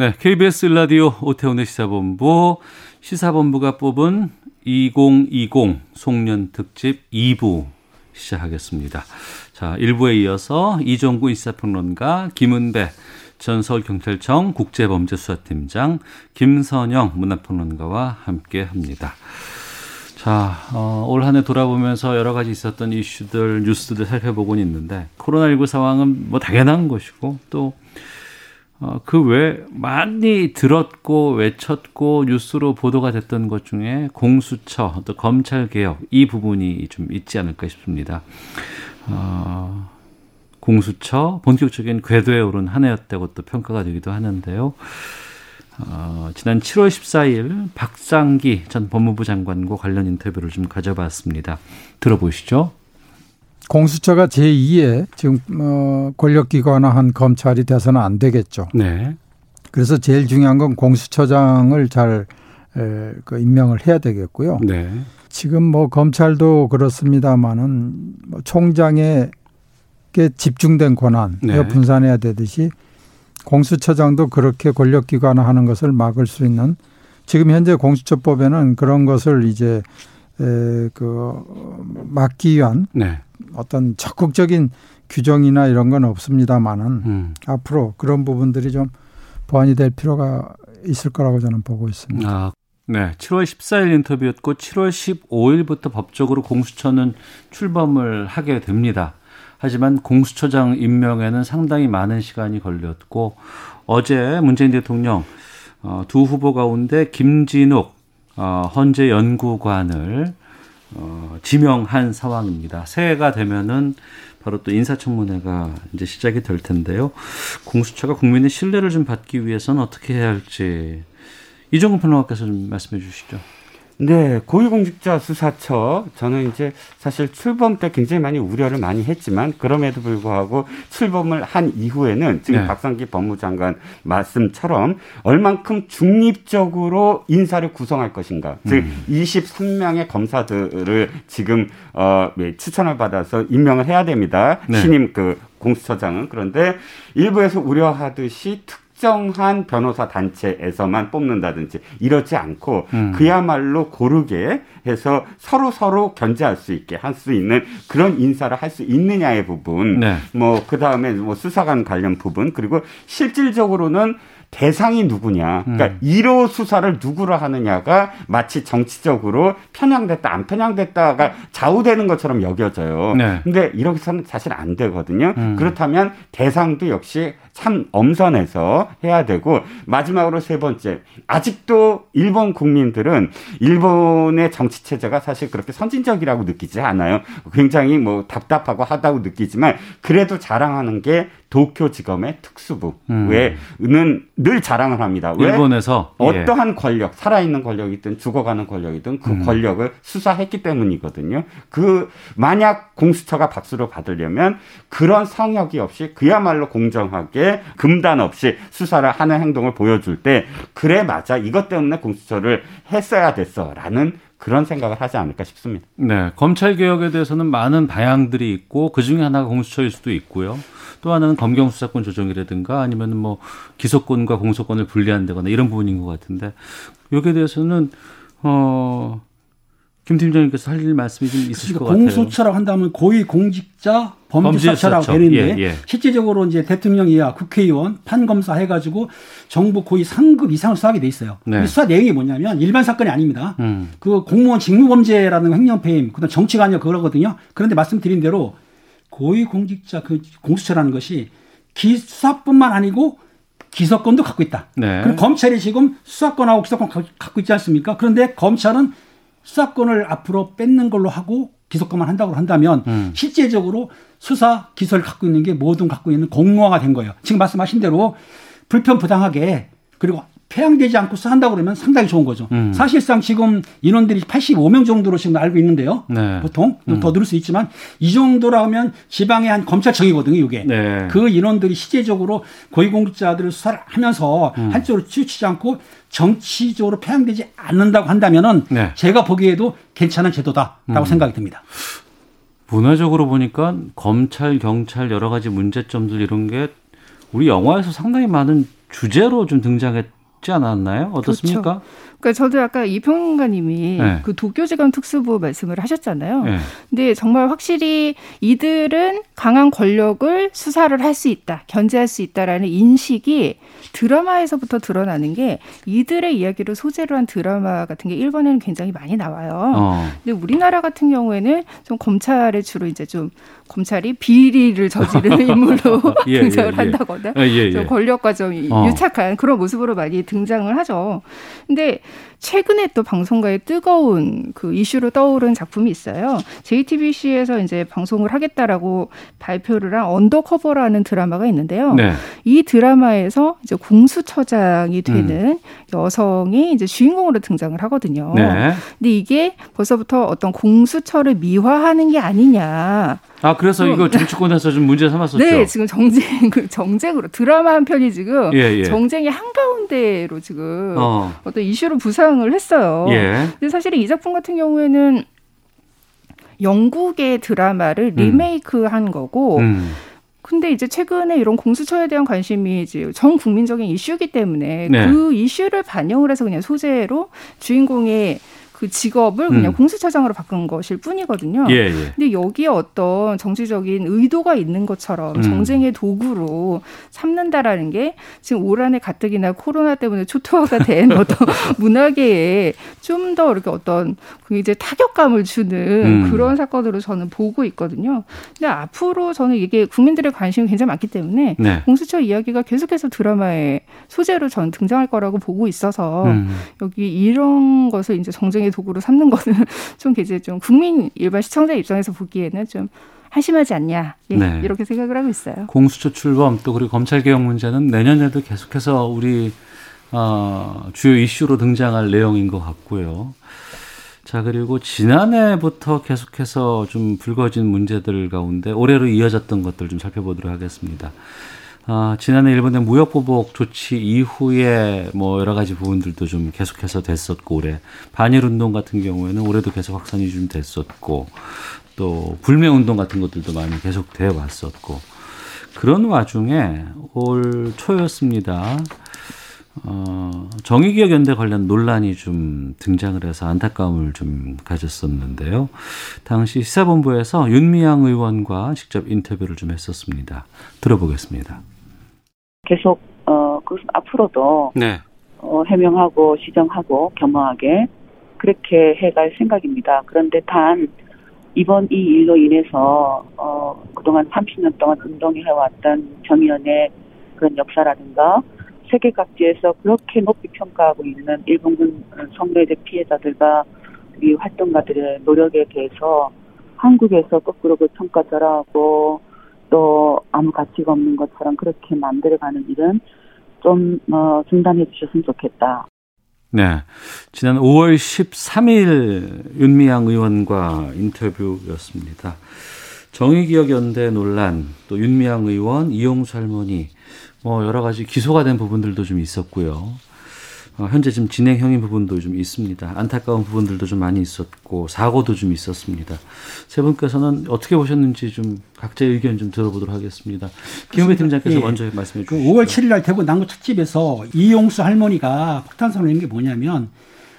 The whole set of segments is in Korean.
네, KBS 라디오 오태훈의 시사본부 시사본부가 뽑은 2020 송년 특집 2부 시작하겠습니다. 자, 1부에 이어서 이종구 시사평론가 김은배 전 서울경찰청 국제범죄수사팀장 김선영 문화평론가와 함께 합니다. 자, 어, 올 한 해 돌아보면서 여러 가지 있었던 이슈들, 뉴스들 살펴보곤 있는데, 코로나19 상황은 뭐 당연한 것이고, 또, 어, 그 외 많이 들었고 외쳤고 뉴스로 보도가 됐던 것 중에 공수처, 또 검찰 개혁 이 부분이 좀 있지 않을까 싶습니다. 어, 공수처 본격적인 궤도에 오른 한 해였다고 또 평가가 되기도 하는데요. 어, 지난 7월 14일 박상기 전 법무부 장관과 관련 인터뷰를 좀 가져봤습니다. 들어보시죠. 공수처가 제2의 지금 어, 권력기관화한 검찰이 돼서는 안 되겠죠. 네. 그래서 제일 중요한 건 공수처장을 잘 에, 그 임명을 해야 되겠고요. 네. 지금 뭐 검찰도 그렇습니다만은 뭐 총장에게 집중된 권한 네. 네. 분산해야 되듯이 공수처장도 그렇게 권력기관화하는 것을 막을 수 있는 지금 현재 공수처법에는 그런 것을 이제 에, 그 막기 위한 네. 어떤 적극적인 규정이나 이런 건 없습니다만은 음. 앞으로 그런 부분들이 좀 보완이 될 필요가 있을 거라고 저는 보고 있습니다. 아, 네. 7월 14일 인터뷰였고 7월 15일부터 법적으로 공수처는 출범을 하게 됩니다. 하지만 공수처장 임명에는 상당히 많은 시간이 걸렸고 어제 문재인 대통령 어, 두 후보 가운데 김진욱 어, 헌재 연구관을 어, 지명한 상황입니다. 새해가 되면은 바로 또 인사청문회가 이제 시작이 될 텐데요. 공수처가 국민의 신뢰를 좀 받기 위해서는 어떻게 해야 할지 이종근 평론가께서 좀 말씀해 주시죠. 네, 고위공직자 수사처 저는 이제 사실 출범 때 굉장히 많이 우려를 많이 했지만 그럼에도 불구하고 출범을 한 이후에는 지금 네. 박상기 법무장관 말씀처럼 얼만큼 중립적으로 인사를 구성할 것인가. 즉 음. 23명의 검사들을 지금 어 예, 추천을 받아서 임명을 해야 됩니다. 네. 신임 그 공수처장은 그런데 일부에서 우려하듯이 특 특정한 변호사 단체에서만 뽑는다든지 이렇지 않고 음. 그야말로 고르게 해서 서로 서로 견제할 수 있게 할 수 있는 그런 인사를 할 수 있느냐의 부분, 네. 뭐그 다음에 뭐 수사관 관련 부분 그리고 실질적으로는 대상이 누구냐, 그러니까 음. 1호 수사를 누구로 하느냐가 마치 정치적으로 편향됐다 안 편향됐다가 좌우되는 것처럼 여겨져요. 네. 근데 이렇게서는 사실 안 되거든요. 음. 그렇다면 대상도 역시 참 엄선해서 해야 되고 마지막으로 세 번째 아직도 일본 국민들은 일본의 정치 체제가 사실 그렇게 선진적이라고 느끼지 않아요. 굉장히 뭐 답답하고 하다고 느끼지만 그래도 자랑하는 게 도쿄지검의 특수부에는 늘 자랑을 합니다. 왜? 음. 일본에서 예. 어떠한 권력, 살아있는 권력이든 죽어가는 권력이든 그 음. 권력을 수사했기 때문이거든요. 그, 만약 공수처가 박수를 받으려면 그런 성역이 없이 그야말로 공정하게 금단 없이 수사를 하는 행동을 보여줄 때, 그래, 맞아. 이것 때문에 공수처를 했어야 됐어. 라는 그런 생각을 하지 않을까 싶습니다. 네, 검찰 개혁에 대해서는 많은 방향들이 있고 그 중에 하나가 공수처일 수도 있고요. 또 하나는 검경 수사권 조정이라든가 아니면 뭐 기소권과 공소권을 분리한다거나 이런 부분인 것 같은데 여기에 대해서는 어. 김 팀장님께서 할일 말씀이 좀 있으실 것 같아요. 공수처라고 한다면 고위 공직자 범죄수사처라고 범죄수사처. 되는데 예, 예. 실제적으로 이제 대통령이야 국회의원 판검사 해가지고 정부 고위 상급 이상을 수사하게 돼 있어요. 네. 이 수사 내용이 뭐냐면 일반 사건이 아닙니다. 음. 그 공무원 직무범죄라는 행정패임, 그다음 아니라 그러거든요. 그런데 말씀드린 대로 고위 공직자 그 공수처라는 것이 기수사뿐만 아니고 기소권도 갖고 있다. 네. 그럼 검찰이 지금 수사권하고 기소권 가- 갖고 있지 않습니까? 그런데 검찰은 수사권을 앞으로 뺏는 걸로 하고 기소권만 한다고 한다면 음. 실제적으로 수사 기소를 갖고 있는 게 모든 갖고 있는 공무화가 된 거예요. 지금 말씀하신 대로 불편 부당하게 그리고 폐양되지 않고서 한다고 그러면 상당히 좋은 거죠. 음. 사실상 지금 인원들이 85명 정도로 지금 알고 있는데요. 네. 보통 음. 더 늘을 수 있지만 이 정도라면 지방의 한 검찰청이거든요. 이게 네. 그 인원들이 실제적으로 고위공직자들을 수사를 하면서 음. 한쪽으로 치우치지 않고 정치적으로 폐양되지 않는다고 한다면은 네. 제가 보기에도 괜찮은 제도다라고 음. 생각이 듭니다. 문화적으로 보니까 검찰, 경찰 여러 가지 문제점들 이런 게 우리 영화에서 상당히 많은 주제로 좀 등장했. 지 않았나요? 어떻습니까? 그렇죠. 그러니까 저도 아까 이평가님이 네. 그 도쿄지검 특수부 말씀을 하셨잖아요. 네. 근데 정말 확실히 이들은 강한 권력을 수사를 할 수 있다, 견제할 수 있다라는 인식이 드라마에서부터 드러나는 게 이들의 이야기를 소재로 한 드라마 같은 게 일본에는 굉장히 많이 나와요. 어. 근데 우리나라 같은 경우에는 좀 검찰에 주로 이제 좀 검찰이 비리를 저지르는 인물로 예, 등장을 예, 예. 한다거나 예, 예, 좀 권력과 좀 어. 유착한 그런 모습으로 많이 등장을 하죠. 근데 최근에 또 방송가에 뜨거운 그 이슈로 떠오른 작품이 있어요. JTBC에서 이제 방송을 하겠다라고 발표를 한 언더커버라는 드라마가 있는데요. 네. 이 드라마에서 이제 공수처장이 되는 음. 여성이 이제 주인공으로 등장을 하거든요. 네. 근데 이게 벌써부터 어떤 공수처를 미화하는 게 아니냐. 아 그래서 이거 정치권에서 좀 문제 삼았었죠. 네, 지금 정쟁 그 정쟁으로 드라마 한 편이 지금 예, 예. 정쟁의 한 가운 데로 지금 어. 떤 이슈로 부상을 했어요. 예. 근데 사실 이 작품 같은 경우에는 영국의 드라마를 음. 리메이크한 음. 거고. 음. 근데 이제 최근에 이런 공수처에 대한 관심이 이제 전 국민적인 이슈이기 때문에 네. 그 이슈를 반영을 해서 그냥 소재로 주인공의 그 직업을 그냥 음. 공수처장으로 바꾼 것일 뿐이거든요. 예, 예. 근데 여기에 어떤 정치적인 의도가 있는 것처럼 음. 정쟁의 도구로 삼는다라는 게 지금 올 한해 가뜩이나 코로나 때문에 초토화가 된 어떤 문화계에 좀 더 이렇게 어떤 그 이제 타격감을 주는 음. 그런 사건으로 저는 보고 있거든요. 근데 앞으로 저는 이게 국민들의 관심이 굉장히 많기 때문에 네. 공수처 이야기가 계속해서 드라마의 소재로 전 등장할 거라고 보고 있어서 음. 여기 이런 것을 이제 정쟁의 정치의 도구로 삼는 거는 좀 이제 좀 국민 일반 시청자 입장에서 보기에는 좀 한심하지 않냐 예, 네. 이렇게 생각을 하고 있어요. 공수처 출범 또 그리고 검찰 개혁 문제는 내년에도 계속해서 우리 어, 주요 이슈로 등장할 내용인 것 같고요. 자 그리고 지난해부터 계속해서 좀 불거진 문제들 가운데 올해로 이어졌던 것들 좀 살펴보도록 하겠습니다. 아, 지난해 일본의 무역 보복 조치 이후에 뭐 여러 가지 부분들도 좀 계속해서 됐었고 올해 반일 운동 같은 경우에는 올해도 계속 확산이 좀 됐었고 또 불매 운동 같은 것들도 많이 계속 되어 왔었고 그런 와중에 올 초였습니다. 어, 정의기억 연대 관련 논란이 좀 등장을 해서 안타까움을 좀 가졌었는데요. 당시 시사본부에서 윤미향 의원과 직접 인터뷰를 좀 했었습니다. 들어보겠습니다. 계속 어 그것은 앞으로도 네. 어, 해명하고 시정하고 겸허하게 그렇게 해갈 생각입니다. 그런데 단 이번 이 일로 인해서 어 그동안 30년 동안 운동해 왔던 정의연의 그런 역사라든가 세계 각지에서 그렇게 높이 평가하고 있는 일본군 성노예제 피해자들과 이 활동가들의 노력에 대해서 한국에서 거꾸로 그 평가절하고 또 아무 가치가 없는 것처럼 그렇게 만들어가는 일은 좀 어, 중단해 주셨으면 좋겠다. 네. 지난 5월 13일 윤미향 의원과 인터뷰였습니다. 정의기억연대 논란, 또 윤미향 의원, 이용수 할머니, 뭐 여러 가지 기소가 된 부분들도 좀 있었고요. 어, 현재 지금 진행형인 부분도 좀 있습니다. 안타까운 부분들도 좀 많이 있었고 사고도 좀 있었습니다. 세 분께서는 어떻게 보셨는지 좀 각자의 의견 좀 들어보도록 하겠습니다. 김은배 팀장께서 예. 먼저 말씀해 그 주시죠. 5월 7일 날 대구 남구 특집에서 이용수 할머니가 폭탄선을 낸게 뭐냐면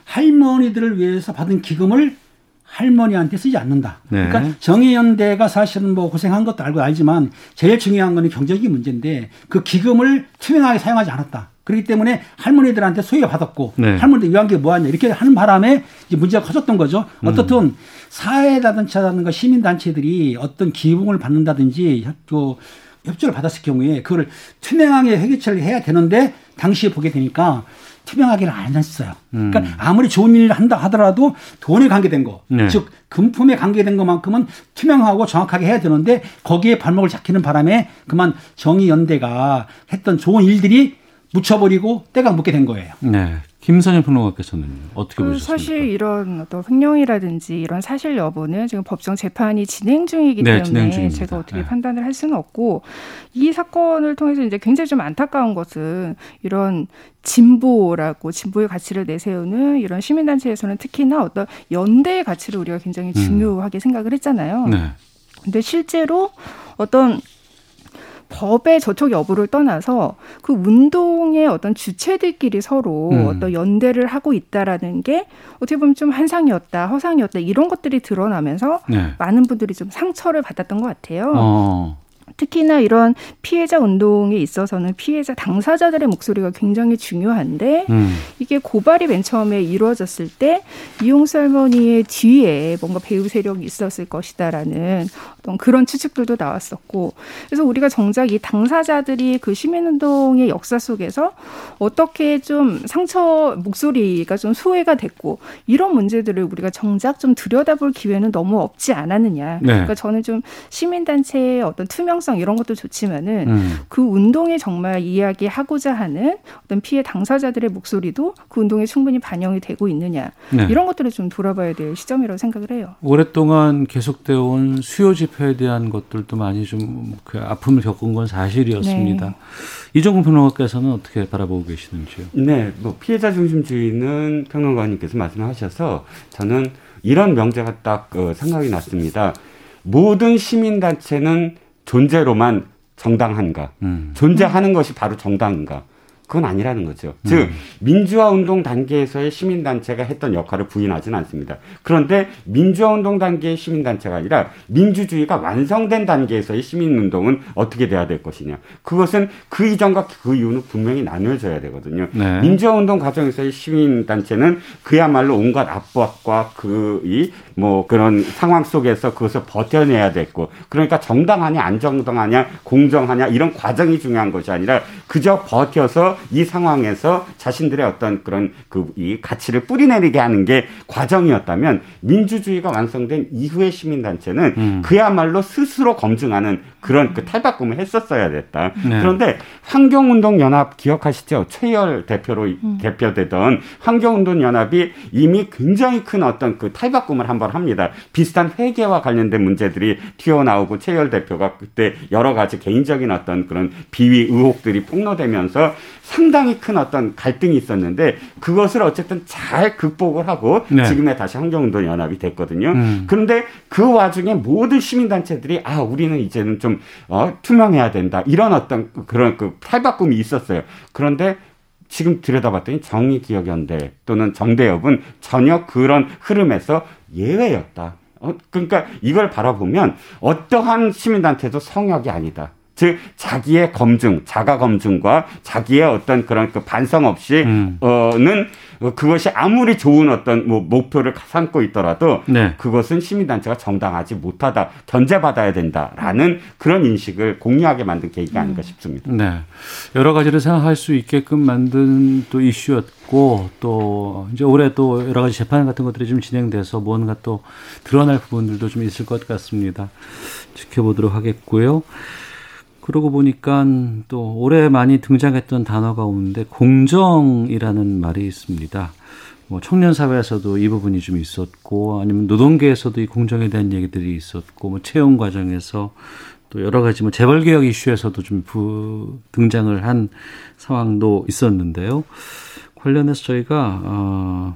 할머니들을 위해서 받은 기금을 할머니한테 쓰지 않는다. 네. 그러니까 정의연대가 사실은 뭐 고생한 것도 알고 알지만 제일 중요한 거는 경제적인 문제인데 그 기금을 투명하게 사용하지 않았다. 그렇기 때문에 할머니들한테 소외 받았고 네. 할머니들 위한 게 뭐하냐 이렇게 하는 바람에 이제 문제가 커졌던 거죠. 음. 어떻든 사회단체라든가 시민단체들이 어떤 기금을 받는다든지 또 협조를 받았을 경우에 그걸 투명하게 회계처리를 해야 되는데 당시에 보게 되니까 투명하게는 안 했어요. 그러니까 음. 아무리 좋은 일을 한다 하더라도 돈에 관계된 거, 네. 즉 금품에 관계된 것만큼은 투명하고 정확하게 해야 되는데 거기에 발목을 잡히는 바람에 그만 정의연대가 했던 좋은 일들이 묻혀버리고 때가 묻게 된 거예요. 네. 김선영 평론가께서는 어떻게 그 보셨습니까? 사실 이런 어떤 횡령이라든지 이런 사실 여부는 지금 법정 재판이 진행 중이기 네, 때문에 진행 제가 어떻게 네. 판단을 할 수는 없고 이 사건을 통해서 이제 굉장히 좀 안타까운 것은 이런 진보라고 진보의 가치를 내세우는 이런 시민단체에서는 특히나 어떤 연대의 가치를 우리가 굉장히 음. 중요하게 음. 생각을 했잖아요. 네. 근데 실제로 어떤 법의 저촉 여부를 떠나서 그 운동의 어떤 주체들끼리 서로 음. 어떤 연대를 하고 있다라는 게 어떻게 보면 좀 한상이었다, 허상이었다 이런 것들이 드러나면서 네. 많은 분들이 좀 상처를 받았던 것 같아요. 어. 특히나 이런 피해자 운동에 있어서는 피해자 당사자들의 목소리가 굉장히 중요한데 음. 이게 고발이 맨 처음에 이루어졌을 때 이용수 할머니의 뒤에 뭔가 배후 세력이 있었을 것이다라는 어떤 그런 추측들도 나왔었고 그래서 우리가 정작 이 당사자들이 그 시민운동의 역사 속에서 어떻게 좀 상처 목소리가 좀 소외가 됐고 이런 문제들을 우리가 정작 좀 들여다볼 기회는 너무 없지 않았느냐. 네. 그러니까 저는 좀 시민단체의 어떤 투명성 이런 것도 좋지만은 음. 그 운동에 정말 이야기하고자 하는 어떤 피해 당사자들의 목소리도 그 운동에 충분히 반영이 되고 있느냐 네. 이런 것들을 좀 돌아봐야 될 시점이라고 생각을 해요. 오랫동안 계속되어 온 수요 집회에 대한 것들도 많이 좀 그 아픔을 겪은 건 사실이었습니다. 네. 이종근 평론가께서는 어떻게 바라보고 계시는지요? 네, 뭐 피해자 중심주의는 평론가님께서 말씀하셔서 저는 이런 명제가 딱 어, 생각이 났습니다. 모든 시민단체는 존재로만 정당한가? 음. 존재하는 것이 바로 정당인가? 그건 아니라는 거죠. 즉 음. 민주화 운동 단계에서의 시민 단체가 했던 역할을 부인하지는 않습니다. 그런데 민주화 운동 단계의 시민 단체가 아니라 민주주의가 완성된 단계에서의 시민 운동은 어떻게 돼야 될 것이냐. 그것은 그 이전과 그 이후는 분명히 나누어져야 되거든요. 네. 민주화 운동 과정에서의 시민 단체는 그야말로 온갖 압박과 그 이 뭐 그런 상황 속에서 그것을 버텨내야 됐고 그러니까 정당하냐 안 정당하냐 공정하냐 이런 과정이 중요한 것이 아니라 그저 버텨서 이 상황에서 자신들의 어떤 그런 그 이 가치를 뿌리내리게 하는 게 과정이었다면 민주주의가 완성된 이후의 시민단체는 음. 그야말로 스스로 검증하는 그런 그 탈바꿈을 했었어야 됐다. 네. 그런데 환경운동연합 기억하시죠? 최열 대표로 음. 대표되던 환경운동연합이 이미 굉장히 큰 어떤 그 탈바꿈을 한 번 합니다. 비슷한 회계와 관련된 문제들이 튀어나오고 최열 대표가 그때 여러 가지 개인적인 어떤 그런 비위 의혹들이 폭로되면서 상당히 큰 어떤 갈등이 있었는데 그것을 어쨌든 잘 극복을 하고 네. 지금의 다시 환경운동 연합이 됐거든요. 음. 그런데 그 와중에 모든 시민단체들이 아 우리는 이제는 좀 어, 투명해야 된다 이런 어떤 그런 그 탈바꿈이 있었어요. 그런데 지금 들여다봤더니 정의기억연대 또는 정대협은 전혀 그런 흐름에서 예외였다. 어, 그러니까 이걸 바라보면 어떠한 시민단체도 성역이 아니다. 즉 자기의 검증, 자가 검증과 자기의 어떤 그런 그 반성 없이 음. 어는 그것이 아무리 좋은 어떤 뭐 목표를 삼고 있더라도 네. 그것은 시민단체가 정당하지 못하다, 견제받아야 된다라는 그런 인식을 공유하게 만든 계기가 아닌가 싶습니다. 네, 여러 가지를 생각할 수 있게끔 만든 또 이슈였고 또 이제 올해 또 여러 가지 재판 같은 것들이 좀 진행돼서 뭔가 또 드러날 부분들도 좀 있을 것 같습니다. 지켜보도록 하겠고요. 그러고 보니까 또 올해 많이 등장했던 단어 가운데 공정이라는 말이 있습니다. 뭐 청년 사회에서도 이 부분이 좀 있었고 아니면 노동계에서도 이 공정에 대한 얘기들이 있었고 뭐 채용 과정에서 또 여러 가지 뭐 재벌 개혁 이슈에서도 좀 부, 등장을 한 상황도 있었는데요. 관련해서 저희가 어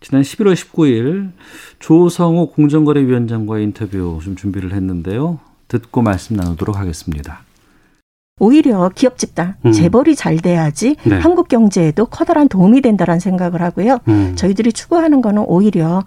지난 11월 19일 조성호 공정거래위원장과의 인터뷰 좀 준비를 했는데요. 듣고 말씀 나누도록 하겠습니다. 오히려 기업 집단 음. 재벌이 잘 돼야지 네. 한국 경제에도 커다란 도움이 된다라는 생각을 하고요. 음. 저희들이 추구하는 거는 오히려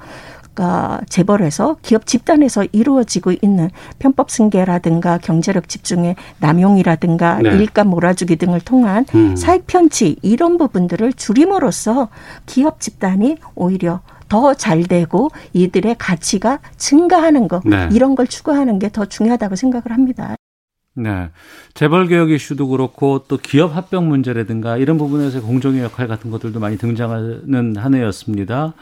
그러니까 재벌에서 기업 집단에서 이루어지고 있는 편법 승계라든가 경제력 집중의 남용이라든가 네. 일감 몰아주기 등을 통한 음. 사익 편취 이런 부분들을 줄임으로써 기업 집단이 오히려 더 잘 되고 이들의 가치가 증가하는 것 네. 이런 걸 추구하는 게 더 중요하다고 생각을 합니다. 네. 재벌 개혁 이슈도 그렇고 또 기업 합병 문제라든가 이런 부분에서 공정의 역할 같은 것들도 많이 등장하는 한 해였습니다.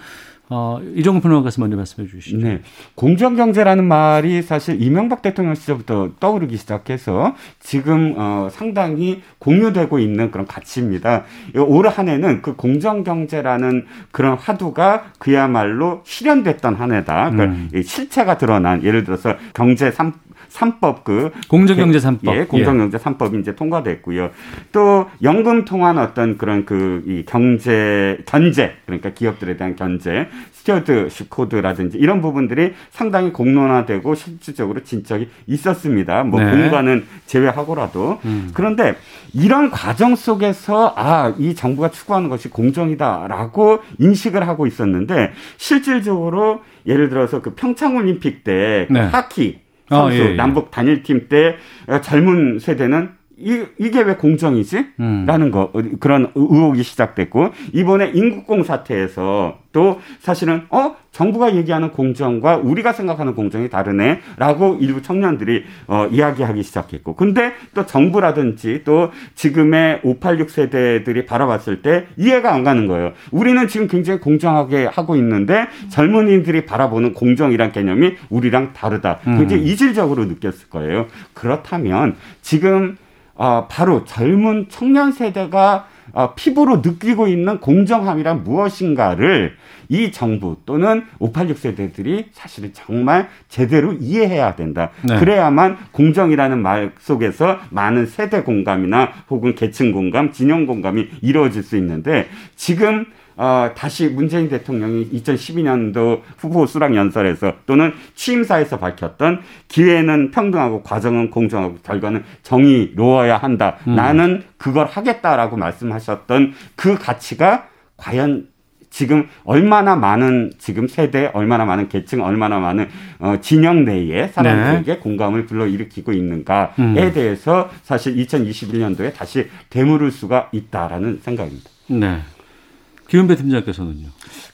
어, 이종근 평론가께서 먼저 말씀해 주시죠. 네. 공정 경제라는 말이 사실 이명박 대통령 시절부터 떠오르기 시작해서 지금 어, 상당히 공유되고 있는 그런 가치입니다. 올 한 해는 그 공정 경제라는 그런 화두가 그야말로 실현됐던 한 해다. 그러니까 음. 실체가 드러난 예를 들어서 경제 3 3법 그 공정경제 3법 예, 공정경제 예. 3법이 이제 통과됐고요. 또 연금 통한 어떤 그런 그 이 경제 견제 그러니까 기업들에 대한 견제 스튜어드십 코드라든지 이런 부분들이 상당히 공론화되고 실질적으로 진척이 있었습니다. 뭐 네. 공과는 제외하고라도 음. 그런데 이런 과정 속에서 아 이 정부가 추구하는 것이 공정이다라고 인식을 하고 있었는데 실질적으로 예를 들어서 그 평창 올림픽 때 네. 하키 선수 아, 예, 예. 남북 단일팀 때 젊은 세대는 이, 이게 왜 공정이지? 음. 라는 거, 그런 의혹이 시작됐고, 이번에 인국공 사태에서 또 사실은, 어? 정부가 얘기하는 공정과 우리가 생각하는 공정이 다르네? 라고 일부 청년들이, 어, 이야기하기 시작했고. 근데 또 정부라든지 또 지금의 586 세대들이 바라봤을 때 이해가 안 가는 거예요. 우리는 지금 굉장히 공정하게 하고 있는데 젊은이들이 바라보는 공정이란 개념이 우리랑 다르다. 굉장히 음. 이질적으로 느꼈을 거예요. 그렇다면 지금 어, 바로 젊은 청년 세대가 어, 피부로 느끼고 있는 공정함이란 무엇인가를 이 정부 또는 586 세대들이 사실은 정말 제대로 이해해야 된다. 네. 그래야만 공정이라는 말 속에서 많은 세대 공감이나 혹은 계층 공감, 진영 공감이 이루어질 수 있는데 지금 어, 다시 문재인 대통령이 2012년도 후보 수락 연설에서 또는 취임사에서 밝혔던 기회는 평등하고 과정은 공정하고 결과는 정의로워야 한다. 음. 나는 그걸 하겠다라고 말씀하셨던 그 가치가 과연 지금 얼마나 많은 지금 세대, 얼마나 많은 계층, 얼마나 많은 어, 진영 내의 사람들에게 네. 공감을 불러일으키고 있는가에 음. 대해서 사실 2021년도에 다시 되물을 수가 있다라는 생각입니다. 네. 김은배 팀장께서는요.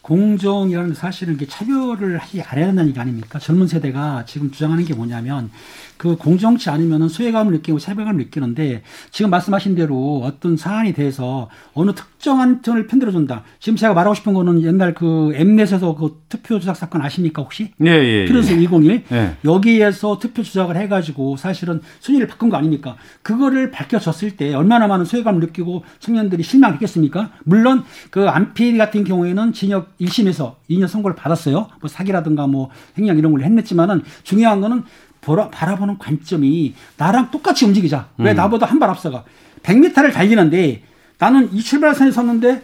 공정이라는 사실은 이게 차별을 하지 않아야 된다는 얘기 아닙니까? 젊은 세대가 지금 주장하는 게 뭐냐면 그 공정치 않으면 소외감을 느끼고 차별감을 느끼는데 지금 말씀하신 대로 어떤 사안에 대해서 어느 특정한 편을 편들어준다. 지금 제가 말하고 싶은 거는 옛날 그 엠넷에서 그 투표 조작 사건 아십니까 혹시? 예, 예. 필요서 예. 101 예. 여기에서 투표 조작을 해가지고 사실은 순위를 바꾼 거 아닙니까? 그거를 밝혀졌을 때 얼마나 많은 소외감을 느끼고 청년들이 실망했겠습니까? 물론 그 안피 같은 경우에는 징역 1심에서 2년 선고를 받았어요. 뭐 사기라든가 뭐 횡령 이런 걸 했지만은 중요한 거는 보라, 바라보는 관점이 나랑 똑같이 움직이자. 왜 음. 나보다 한 발 앞서가. 100m를 달리는데 나는 이 출발선에 섰는데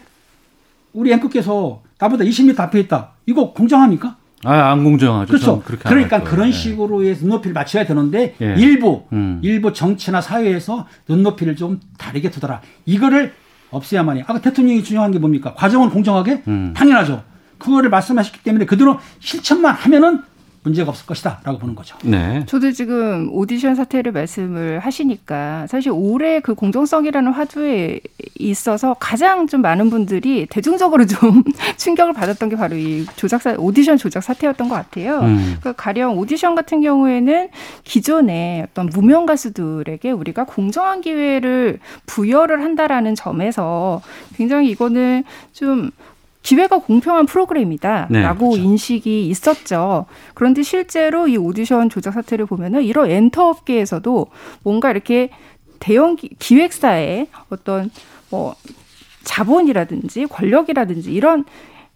우리 앵커께서 나보다 20m 앞에 있다. 이거 공정합니까? 아, 안 공정하죠. 그렇죠. 그러니까 그런 네. 식으로 해서 눈높이를 맞춰야 되는데 예. 일부 음. 일부 정치나 사회에서 눈높이를 좀 다르게 두더라. 이거를 없애야만이. 아까 대통령이 중요한 게 뭡니까? 과정은 공정하게? 음. 당연하죠. 그거를 말씀하셨기 때문에 그대로 실천만 하면은 문제가 없을 것이다라고 보는 거죠. 네. 저도 지금 오디션 사태를 말씀을 하시니까 사실 올해 그 공정성이라는 화두에 있어서 가장 좀 많은 분들이 대중적으로 좀 충격을 받았던 게 바로 이 조작 사 오디션 조작 사태였던 것 같아요. 음. 그 가령 오디션 같은 경우에는 기존에 어떤 무명 가수들에게 우리가 공정한 기회를 부여를 한다라는 점에서 굉장히 이거는 좀 기회가 공평한 프로그램이다라고 네, 그렇죠. 인식이 있었죠. 그런데 실제로 이 오디션 조작 사태를 보면은 이런 엔터 업계에서도 뭔가 이렇게 대형 기획사의 어떤 뭐 자본이라든지 권력이라든지 이런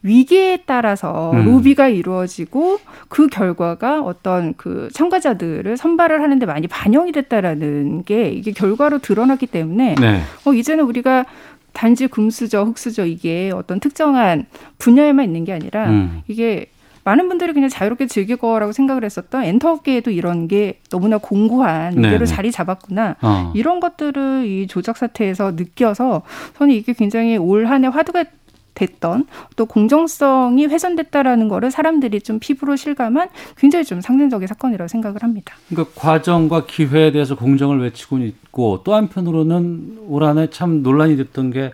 위기에 따라서 음. 로비가 이루어지고 그 결과가 어떤 그 참가자들을 선발을 하는데 많이 반영이 됐다라는 게 이게 결과로 드러났기 때문에 네. 어 이제는 우리가 단지 금수저, 흙수저 이게 어떤 특정한 분야에만 있는 게 아니라 음. 이게 많은 분들이 그냥 자유롭게 즐길 거라고 생각을 했었던 엔터업계에도 이런 게 너무나 공고한 이대로 자리 잡았구나 어. 이런 것들을 이 조작 사태에서 느껴서 저는 이게 굉장히 올 한 해 화두가 됐던 또 공정성이 훼손됐다라는 거를 사람들이 좀 피부로 실감한 굉장히 좀 상징적인 사건이라고 생각을 합니다. 그러니까 과정과 기회에 대해서 공정을 외치고 있고 또 한편으로는 올 한해 참 논란이 됐던 게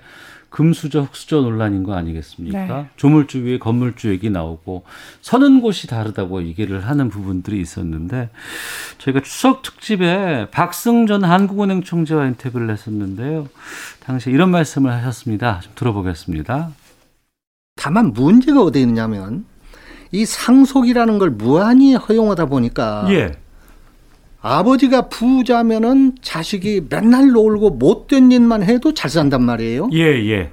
금수저 흑수저 논란인 거 아니겠습니까? 네. 조물주 위에 건물주 얘기 나오고 서는 곳이 다르다고 얘기를 하는 부분들이 있었는데 저희가 추석 특집에 박승전 한국은행 총재와 인터뷰를 했었는데요. 당시 이런 말씀을 하셨습니다. 좀 들어보겠습니다. 다만 문제가 어디에 있느냐면 이 상속이라는 걸 무한히 허용하다 보니까 예. 아버지가 부자면은 자식이 맨날 놀고 못된 일만 해도 잘 산단 말이에요. 예, 예.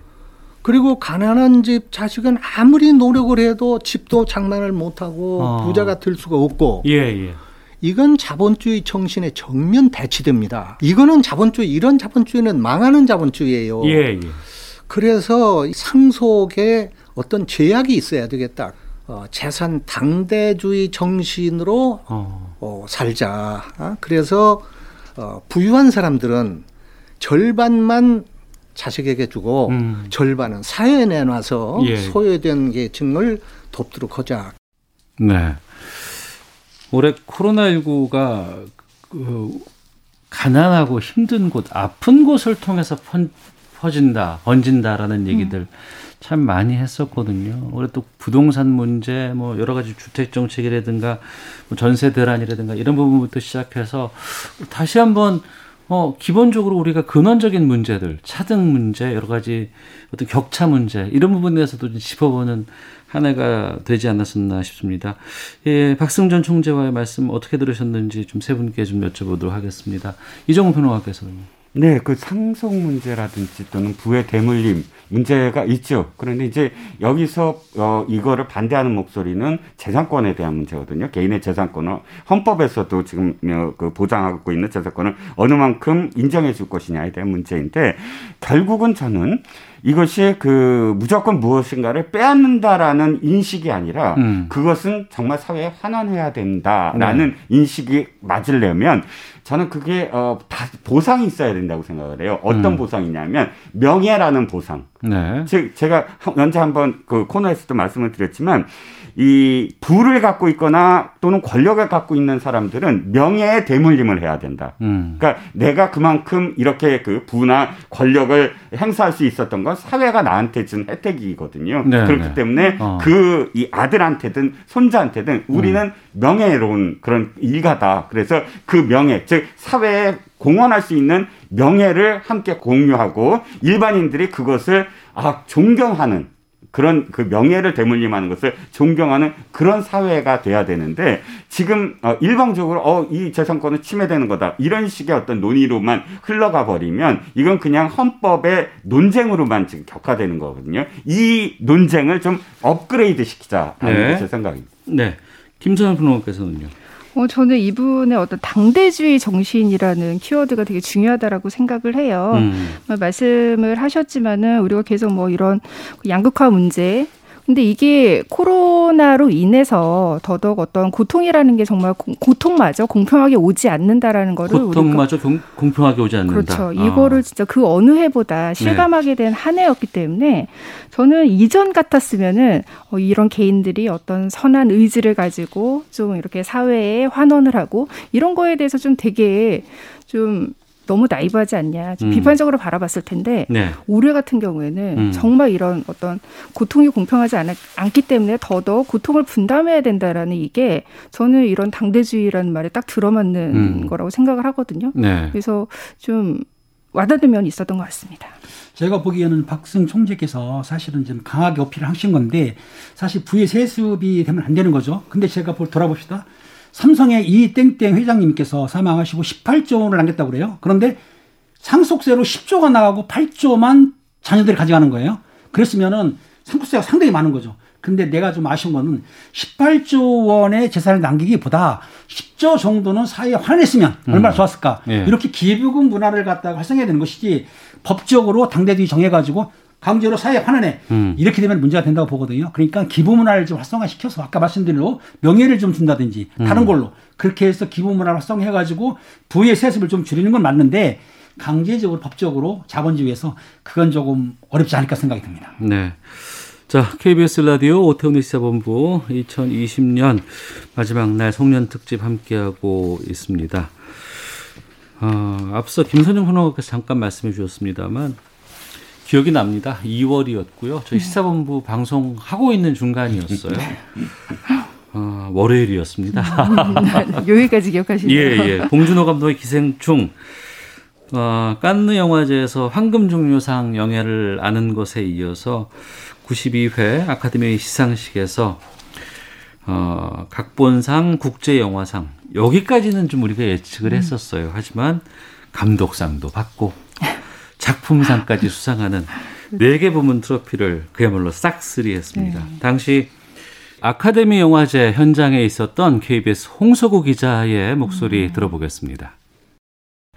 그리고 가난한 집 자식은 아무리 노력을 해도 집도 장만을 못하고 어. 부자가 될 수가 없고. 예, 예. 이건 자본주의 정신의 정면 대치됩니다. 이거는 자본주의, 이런 자본주의는 망하는 자본주의예요. 예, 예. 그래서 상속에 어떤 제약이 있어야 되겠다. 어, 재산 당대주의 정신으로 어. 어, 살자. 어? 그래서 어, 부유한 사람들은 절반만 자식에게 주고 음. 절반은 사회에 내놔서 예. 소외된 계층을 돕도록 하자. 네. 올해 코로나19가 그 가난하고 힘든 곳, 아픈 곳을 통해서 펀, 퍼진다, 번진다라는 얘기들 음. 참 많이 했었거든요. 올해 또 부동산 문제, 뭐 여러 가지 주택 정책이라든가 뭐 전세 대란이라든가 이런 부분부터 시작해서 다시 한번 어, 기본적으로 우리가 근원적인 문제들, 차등 문제, 여러 가지 어떤 격차 문제, 이런 부분에 대해서도 좀 짚어보는 한 해가 되지 않았었나 싶습니다. 예, 박승전 총재와의 말씀 어떻게 들으셨는지 좀 세 분께 좀 여쭤보도록 하겠습니다. 이정훈 평론가께서는. 네, 그 상속 문제라든지 또는 부의 대물림 문제가 있죠. 그런데 이제 여기서 어 이거를 반대하는 목소리는 재산권에 대한 문제거든요. 개인의 재산권을 헌법에서도 지금 그 보장하고 있는 재산권을 어느 만큼 인정해 줄 것이냐에 대한 문제인데 결국은 저는 이것이 그 무조건 무엇인가를 빼앗는다라는 인식이 아니라 음. 그것은 정말 사회에 환원해야 된다라는 네. 인식이 맞으려면 저는 그게 어, 다 보상이 있어야 된다고 생각을 해요. 어떤 음. 보상이냐면 명예라는 보상. 네. 즉 제가 언제 한번 그 코너에서도 말씀을 드렸지만 이 부를 갖고 있거나 또는 권력을 갖고 있는 사람들은 명예의 대물림을 해야 된다. 음. 그러니까 내가 그만큼 이렇게 그 부나 권력을 행사할 수 있었던 건 사회가 나한테 준 혜택이거든요. 네, 그렇기 네. 때문에 어. 그이 아들한테든 손자한테든 우리는 음. 명예로운 그런 일가다. 그래서 그 명예, 즉 사회에 공헌할 수 있는 명예를 함께 공유하고 일반인들이 그것을 아 존경하는 그런 그 명예를 대물림하는 것을 존경하는 그런 사회가 돼야 되는데 지금 어 일방적으로 어 이 재산권은 침해되는 거다 이런 식의 어떤 논의로만 흘러가 버리면 이건 그냥 헌법의 논쟁으로만 지금 격화되는 거거든요. 이 논쟁을 좀 업그레이드 시키자라는 네. 제 생각입니다. 네. 김선영 평론가께서는요. 어, 저는 이분의 어떤 당대주의 정신이라는 키워드가 되게 중요하다라고 생각을 해요. 음. 말씀을 하셨지만은 우리가 계속 뭐 이런 양극화 문제 근데 이게 코로나로 인해서 더더욱 어떤 고통이라는 게 정말 고 통마저 공평하게 오지 않는다라는 거를 고통마저 공 평하게 오지 않는다. 그렇죠. 아. 이거를 진짜 그 어느 해보다 실감하게 된 한 해였기 때문에 저는 이전 같았으면은 어, 이런 개인들이 어떤 선한 의지를 가지고 좀 이렇게 사회에 환원을 하고 이런 거에 대해서 좀 되게 좀 너무 나이브하지 않냐 음. 비판적으로 바라봤을 텐데 네. 올해 같은 경우에는 음. 정말 이런 어떤 고통이 공평하지 않, 않기 때문에 더더욱 고통을 분담해야 된다라는 이게 저는 이런 당대주의라는 말에 딱 들어맞는 음. 거라고 생각을 하거든요. 네. 그래서 좀 와닿는 면이 있었던 것 같습니다. 제가 보기에는 박승 총재께서 사실은 좀 강하게 어필을 하신 건데 사실 부의 세습이 되면 안 되는 거죠. 근데 제가 볼 돌아봅시다. 삼성의 이 땡땡 회장님께서 사망하시고 18조 원을 남겼다고 그래요. 그런데 상속세로 10조가 나가고 8조만 자녀들이 가져가는 거예요. 그랬으면은 상속세가 상당히 많은 거죠. 근데 내가 좀 아쉬운 거는 18조 원의 재산을 남기기보다 10조 정도는 사회에 환원했으면 얼마나 음. 좋았을까. 예. 이렇게 기부금 문화를 갖다가 활성해야 되는 것이지 법적으로 당대들이 정해가지고 강제로 사회 환원해 음. 이렇게 되면 문제가 된다고 보거든요. 그러니까 기부 문화를 좀 활성화시켜서 아까 말씀드린 대로 명예를 좀 준다든지 음. 다른 걸로 그렇게 해서 기부 문화를 활성화해 가지고 부의 세습을 좀 줄이는 건 맞는데 강제적으로 법적으로 자본주의에서 그건 조금 어렵지 않을까 생각이 듭니다. 네. 자, KBS 라디오 오태훈의 시사본부 2020년 마지막 날 송년 특집 함께하고 있습니다. 어, 앞서 김선영 선호가께서 잠깐 말씀해 주셨습니다만 기억이 납니다. 2월이었고요. 저희 네. 시사본부 방송 하고 있는 중간이었어요. 어, 월요일이었습니다. 여기까지 기억하시네요. 예, 예. 봉준호 감독의 기생충. 어, 깐느 영화제에서 황금종려상 영예를 아는 것에 이어서 92회 아카데미 시상식에서 어, 각본상, 국제영화상 여기까지는 좀 우리가 예측을 음. 했었어요. 하지만 감독상도 받고 작품상까지 수상하는 네 개 부문 트로피를 그야말로 싹쓸이했습니다. 네. 당시 아카데미 영화제 현장에 있었던 KBS 홍서구 기자의 목소리 음. 들어보겠습니다.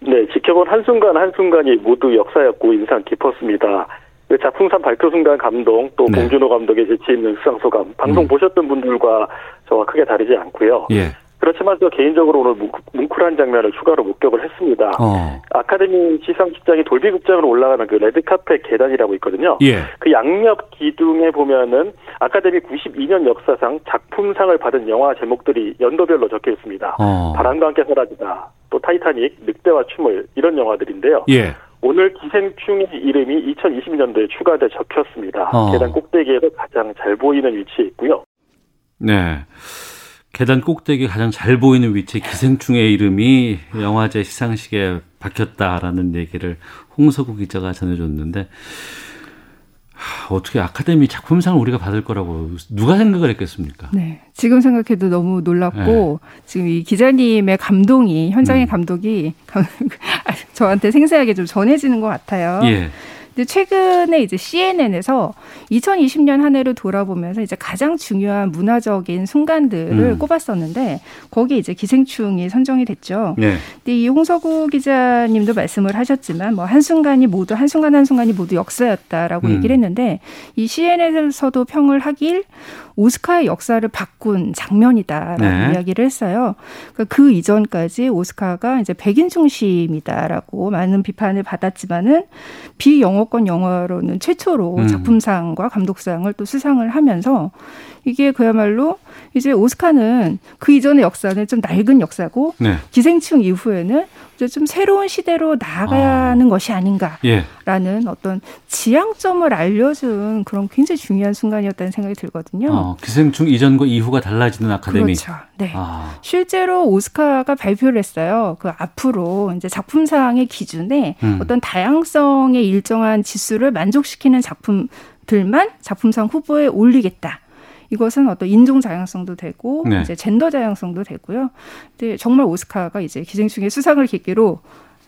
네, 지켜본 한순간 한순간이 모두 역사였고 인상 깊었습니다. 그 작품상 발표 순간 감동, 또 네. 봉준호 감독의 재치 있는 수상 소감, 방송 음. 보셨던 분들과 저와 크게 다르지 않고요. 예. 그렇지만 또 개인적으로 오늘 뭉클한 장면을 추가로 목격을 했습니다. 어. 아카데미 시상식장이 돌비극장으로 올라가는 그 레드카펫 계단이라고 있거든요. 예. 그 양옆 기둥에 보면은 아카데미 92년 역사상 작품상을 받은 영화 제목들이 연도별로 적혀 있습니다. 어. 바람과 함께 사라지다, 또 타이타닉, 늑대와 춤을 이런 영화들인데요. 예. 오늘 기생충의 이름이 2020년도에 추가돼 적혔습니다. 어. 계단 꼭대기에서 가장 잘 보이는 위치에 있고요. 네. 계단 꼭대기 가장 잘 보이는 위치에 기생충의 이름이 영화제 시상식에 박혔다라는 얘기를 홍석우 기자가 전해줬는데 하, 어떻게 아카데미 작품상을 우리가 받을 거라고 누가 생각을 했겠습니까? 네. 지금 생각해도 너무 놀랍고 네. 지금 이 기자님의 감동이 현장의 음. 감독이 저한테 생생하게 좀 전해지는 것 같아요. 예. 근데 최근에 이제 CNN에서 2020년 한 해를 돌아보면서 이제 가장 중요한 문화적인 순간들을 음. 꼽았었는데 거기에 이제 기생충이 선정이 됐죠. 네. 근데 이 홍서구 기자님도 말씀을 하셨지만 뭐 한순간이 모두 한순간 한순간이 모두 역사였다라고 음. 얘기를 했는데 이 CNN에서도 평을 하길 오스카의 역사를 바꾼 장면이다라는 네. 이야기를 했어요. 그러니까 그 이전까지 오스카가 이제 백인 중심이다라고 많은 비판을 받았지만은 비영어 권 영화로는 최초로 음. 작품상과 감독상을 또 수상을 하면서 이게 그야말로 이제 오스카는 그 이전의 역사는 좀 낡은 역사고 네. 기생충 이후에는 이제 좀 새로운 시대로 나아가는 아. 것이 아닌가라는 예. 어떤 지향점을 알려준 그런 굉장히 중요한 순간이었다는 생각이 들거든요. 어, 기생충 이전과 이후가 달라지는 아카데미. 그렇죠. 네. 아. 실제로 오스카가 발표를 했어요. 그 앞으로 이제 작품상의 기준에 음. 어떤 다양성의 일정한 지수를 만족시키는 작품 들만 작품상 후보에 올리겠다. 이것은 어떤 인종 다양성도 되고 네. 이제 젠더 다양성도 되고요. 근데 정말 오스카가 이제 기생충의 수상을 계기로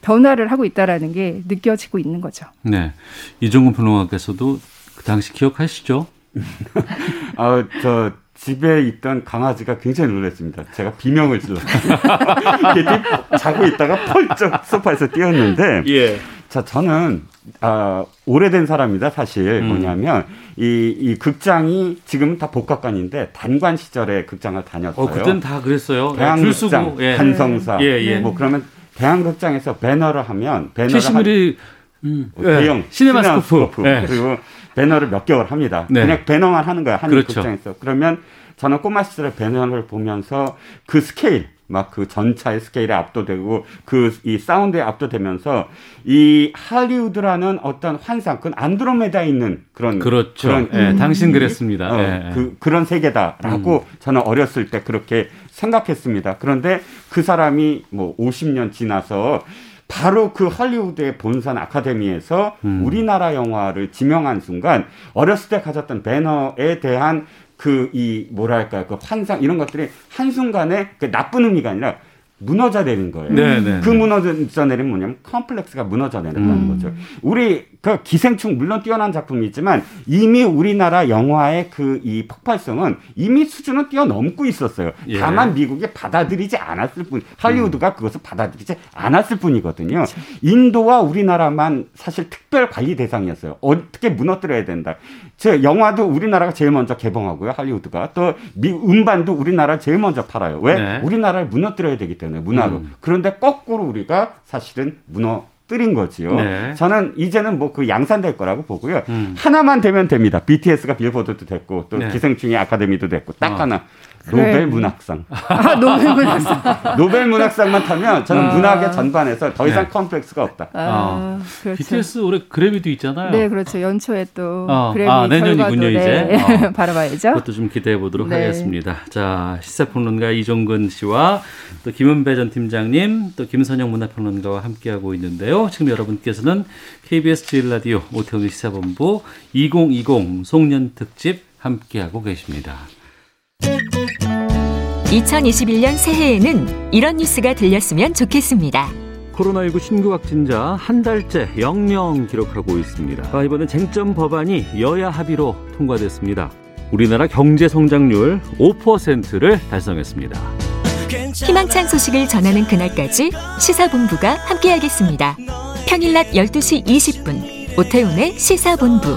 변화를 하고 있다라는 게 느껴지고 있는 거죠. 네. 이종근 평론가께서도 그 당시 기억하시죠? 아, 저 집에 있던 강아지가 굉장히 놀랐습니다. 제가 비명을 질렀어요. 자고 있다가 펄쩍 소파에서 뛰었는데 예. 자, 저는 아, 오래된 사람이다 사실 음. 뭐냐면 이, 이 극장이 지금 다 복합관인데 단관 시절에 극장을 다녔어요. 어, 그땐 다 그랬어요. 대한극장, 예. 한성사, 예, 예. 뭐 그러면 대한극장에서 벤허를 하면 벤허를 칠십미리 음, 뭐 대형 시네마스코프 네. 그리고 벤허를 몇 개월 합니다. 네. 그냥 벤허만 하는 거야 한 그렇죠. 극장에서. 그러면 저는 꼬마 시절에 벤허를 보면서 그 스케일 막 그 전차의 스케일에 압도되고 그 이 사운드에 압도되면서 이 할리우드라는 어떤 환상, 그건 안드로메다에 있는 그런 그렇죠. 그런 예, 음, 당신 그랬습니다. 어, 예, 예. 그 그런 세계다라고 음. 저는 어렸을 때 그렇게 생각했습니다. 그런데 그 사람이 뭐 50년 지나서 바로 그 할리우드의 본산 아카데미에서 음. 우리나라 영화를 지명한 순간 어렸을 때 가졌던 배너에 대한 그 이 뭐랄까 그 환상 이런 것들이 한 순간에 그 나쁜 의미가 아니라 무너져 내린 거예요. 네네. 네, 그 네. 무너져 내린 뭐냐면 컴플렉스가 무너져 내린다는 음. 거죠. 우리 그 기생충 물론 뛰어난 작품이지만 이미 우리나라 영화의 그 이 폭발성은 이미 수준을 뛰어넘고 있었어요. 예. 다만 미국이 받아들이지 않았을 뿐, 할리우드가 음. 그것을 받아들이지 않았을 뿐이거든요. 그렇죠. 인도와 우리나라만 사실 특별 관리 대상이었어요. 어떻게 무너뜨려야 된다. 제 영화도 우리나라가 제일 먼저 개봉하고요. 할리우드가 또 미, 음반도 우리나라 제일 먼저 팔아요. 왜? 네. 우리나라를 무너뜨려야 되기 때문에 문화로. 음. 그런데 거꾸로 우리가 사실은 무너 뜨린 거지요. 네. 저는 이제는 뭐 그 양산될 거라고 보고요. 음. 하나만 되면 됩니다. BTS가 빌보드도 됐고 또 네. 기생충이 아카데미도 됐고 딱 어. 하나. 노벨 네. 문학상. 아, 노벨 문학상. 노벨 문학상만 타면 저는 아. 문학의 전반에서 더 이상 네. 컴플렉스가 없다. 아, 어. 그렇죠. BTS 올해 그래미도 있잖아요. 네, 그렇죠. 연초에 또 어. 그래미 아, 내년이군요, 이제. 네. 어. 바라봐야죠. 그것도 좀 기대해 보도록 네. 하겠습니다. 자, 시사평론가 이종근 씨와 또 김은배 전 팀장님, 또 김선영 문화평론가와 함께하고 있는데요. 지금 여러분께서는 KBS 제일 라디오 오태훈의 시사본부 2020 송년 특집 함께하고 계십니다. Thank you. 2021년 새해에는 이런 뉴스가 들렸으면 좋겠습니다. 코로나19 신규 확진자 한 달째 영영 기록하고 있습니다. 아, 이번엔 쟁점 법안이 여야 합의로 통과됐습니다. 우리나라 경제 성장률 5%를 달성했습니다. 희망찬 소식을 전하는 그날까지 시사본부가 함께하겠습니다. 평일 낮 12시 20분 오태훈의 시사본부.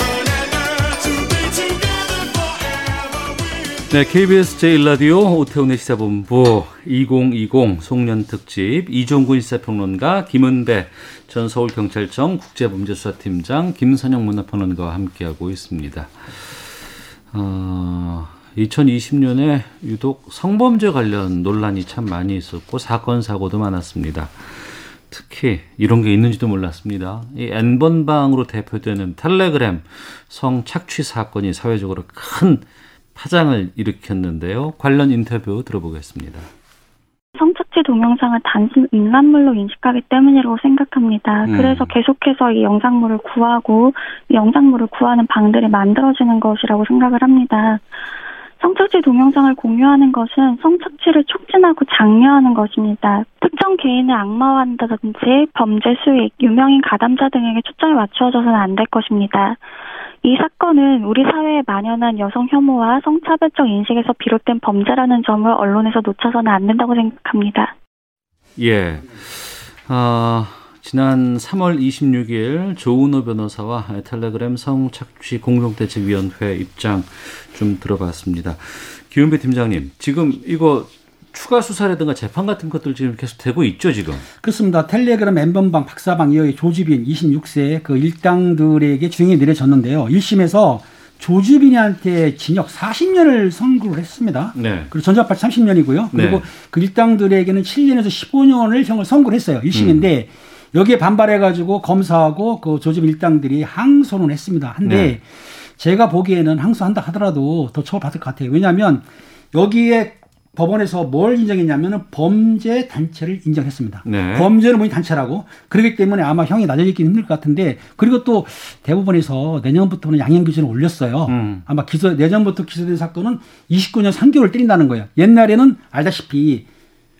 네, KBS 제1라디오 오태훈의 시사본부 2020 송년 특집 이종근 시사평론가 김은배 전 서울경찰청 국제범죄수사팀장 김선영 문화평론가와 함께하고 있습니다. 어, 2020년에 유독 성범죄 관련 논란이 참 많이 있었고 사건 사고도 많았습니다. 특히 이런 게 있는지도 몰랐습니다. 이 N번방으로 대표되는 텔레그램 성착취 사건이 사회적으로 큰 파장을 일으켰는데요. 관련 인터뷰 들어보겠습니다. 성착취 동영상을 단순 인간물로 인식하기 때문이라고 생각합니다. 음. 그래서 계속해서 이 영상물을 구하고 이 영상물을 구하는 방들이 만들어지는 것이라고 생각을 합니다. 성착취 동영상을 공유하는 것은 성착취를 촉진하고 장려하는 것입니다. 특정 개인을 악마화한다든지 범죄 수익, 유명인 가담자 등에게 초점이 맞추어져서는 안 될 것입니다. 이 사건은 우리 사회에 만연한 여성 혐오와 성차별적 인식에서 비롯된 범죄라는 점을 언론에서 놓쳐서는 안 된다고 생각합니다. 예. 어, 지난 3월 26일 조은호 변호사와 텔레그램 성착취 공동대책위원회 입장 좀 들어봤습니다. 기훈배 팀장님, 지금 이거 추가 수사라든가 재판 같은 것들 지금 계속 되고 있죠, 지금? 그렇습니다. 텔레그램 엠번방 박사방 이어의 조지빈 26세 그 일당들에게 주행이 내려졌는데요. 1심에서 조주빈이한테 징역 40년을 선고를 했습니다. 네. 그리고 전자파 30년이고요. 그리고 네. 그 일당들에게는 7년에서 15년을 형을 선고를 했어요. 1심인데 음. 여기에 반발해가지고 검사하고 그 조주빈 일당들이 항소는 했습니다. 한데 네. 제가 보기에는 항소한다 하더라도 더 처벌받을 것 같아요. 왜냐하면 여기에 법원에서 뭘 인정했냐면은 범죄 단체를 인정했습니다. 네. 범죄는 뭐니 단체라고. 그렇기 때문에 아마 형이 낮아지기 힘들 것 같은데 그리고 또 대법원에서 내년부터는 양형 기준을 올렸어요. 음. 아마 기소 내년부터 기소된 사건은 29년 3개월 때린다는 거예요. 옛날에는 알다시피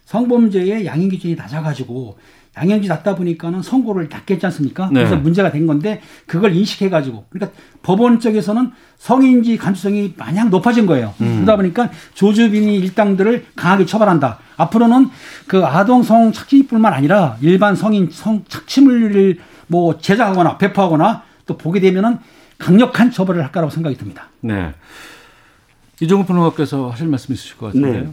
성범죄의 양형 기준이 낮아가지고 양형이 낮다 보니까는 선고를 했지 않습니까? 네. 그래서 문제가 된 건데 그걸 인식해가지고 그러니까 법원 쪽에서는 성인지 감수성이 마냥 높아진 거예요. 음. 그러다 보니까 조주빈이 일당들을 강하게 처벌한다. 앞으로는 그 아동 성 착취뿐만 아니라 일반 성인 성 착취물을 뭐 제작하거나 배포하거나 또 보게 되면은 강력한 처벌을 할 거라고 생각이 듭니다. 네. 이종훈 평론가께서 하실 말씀 있으실 것 같은데요. 네.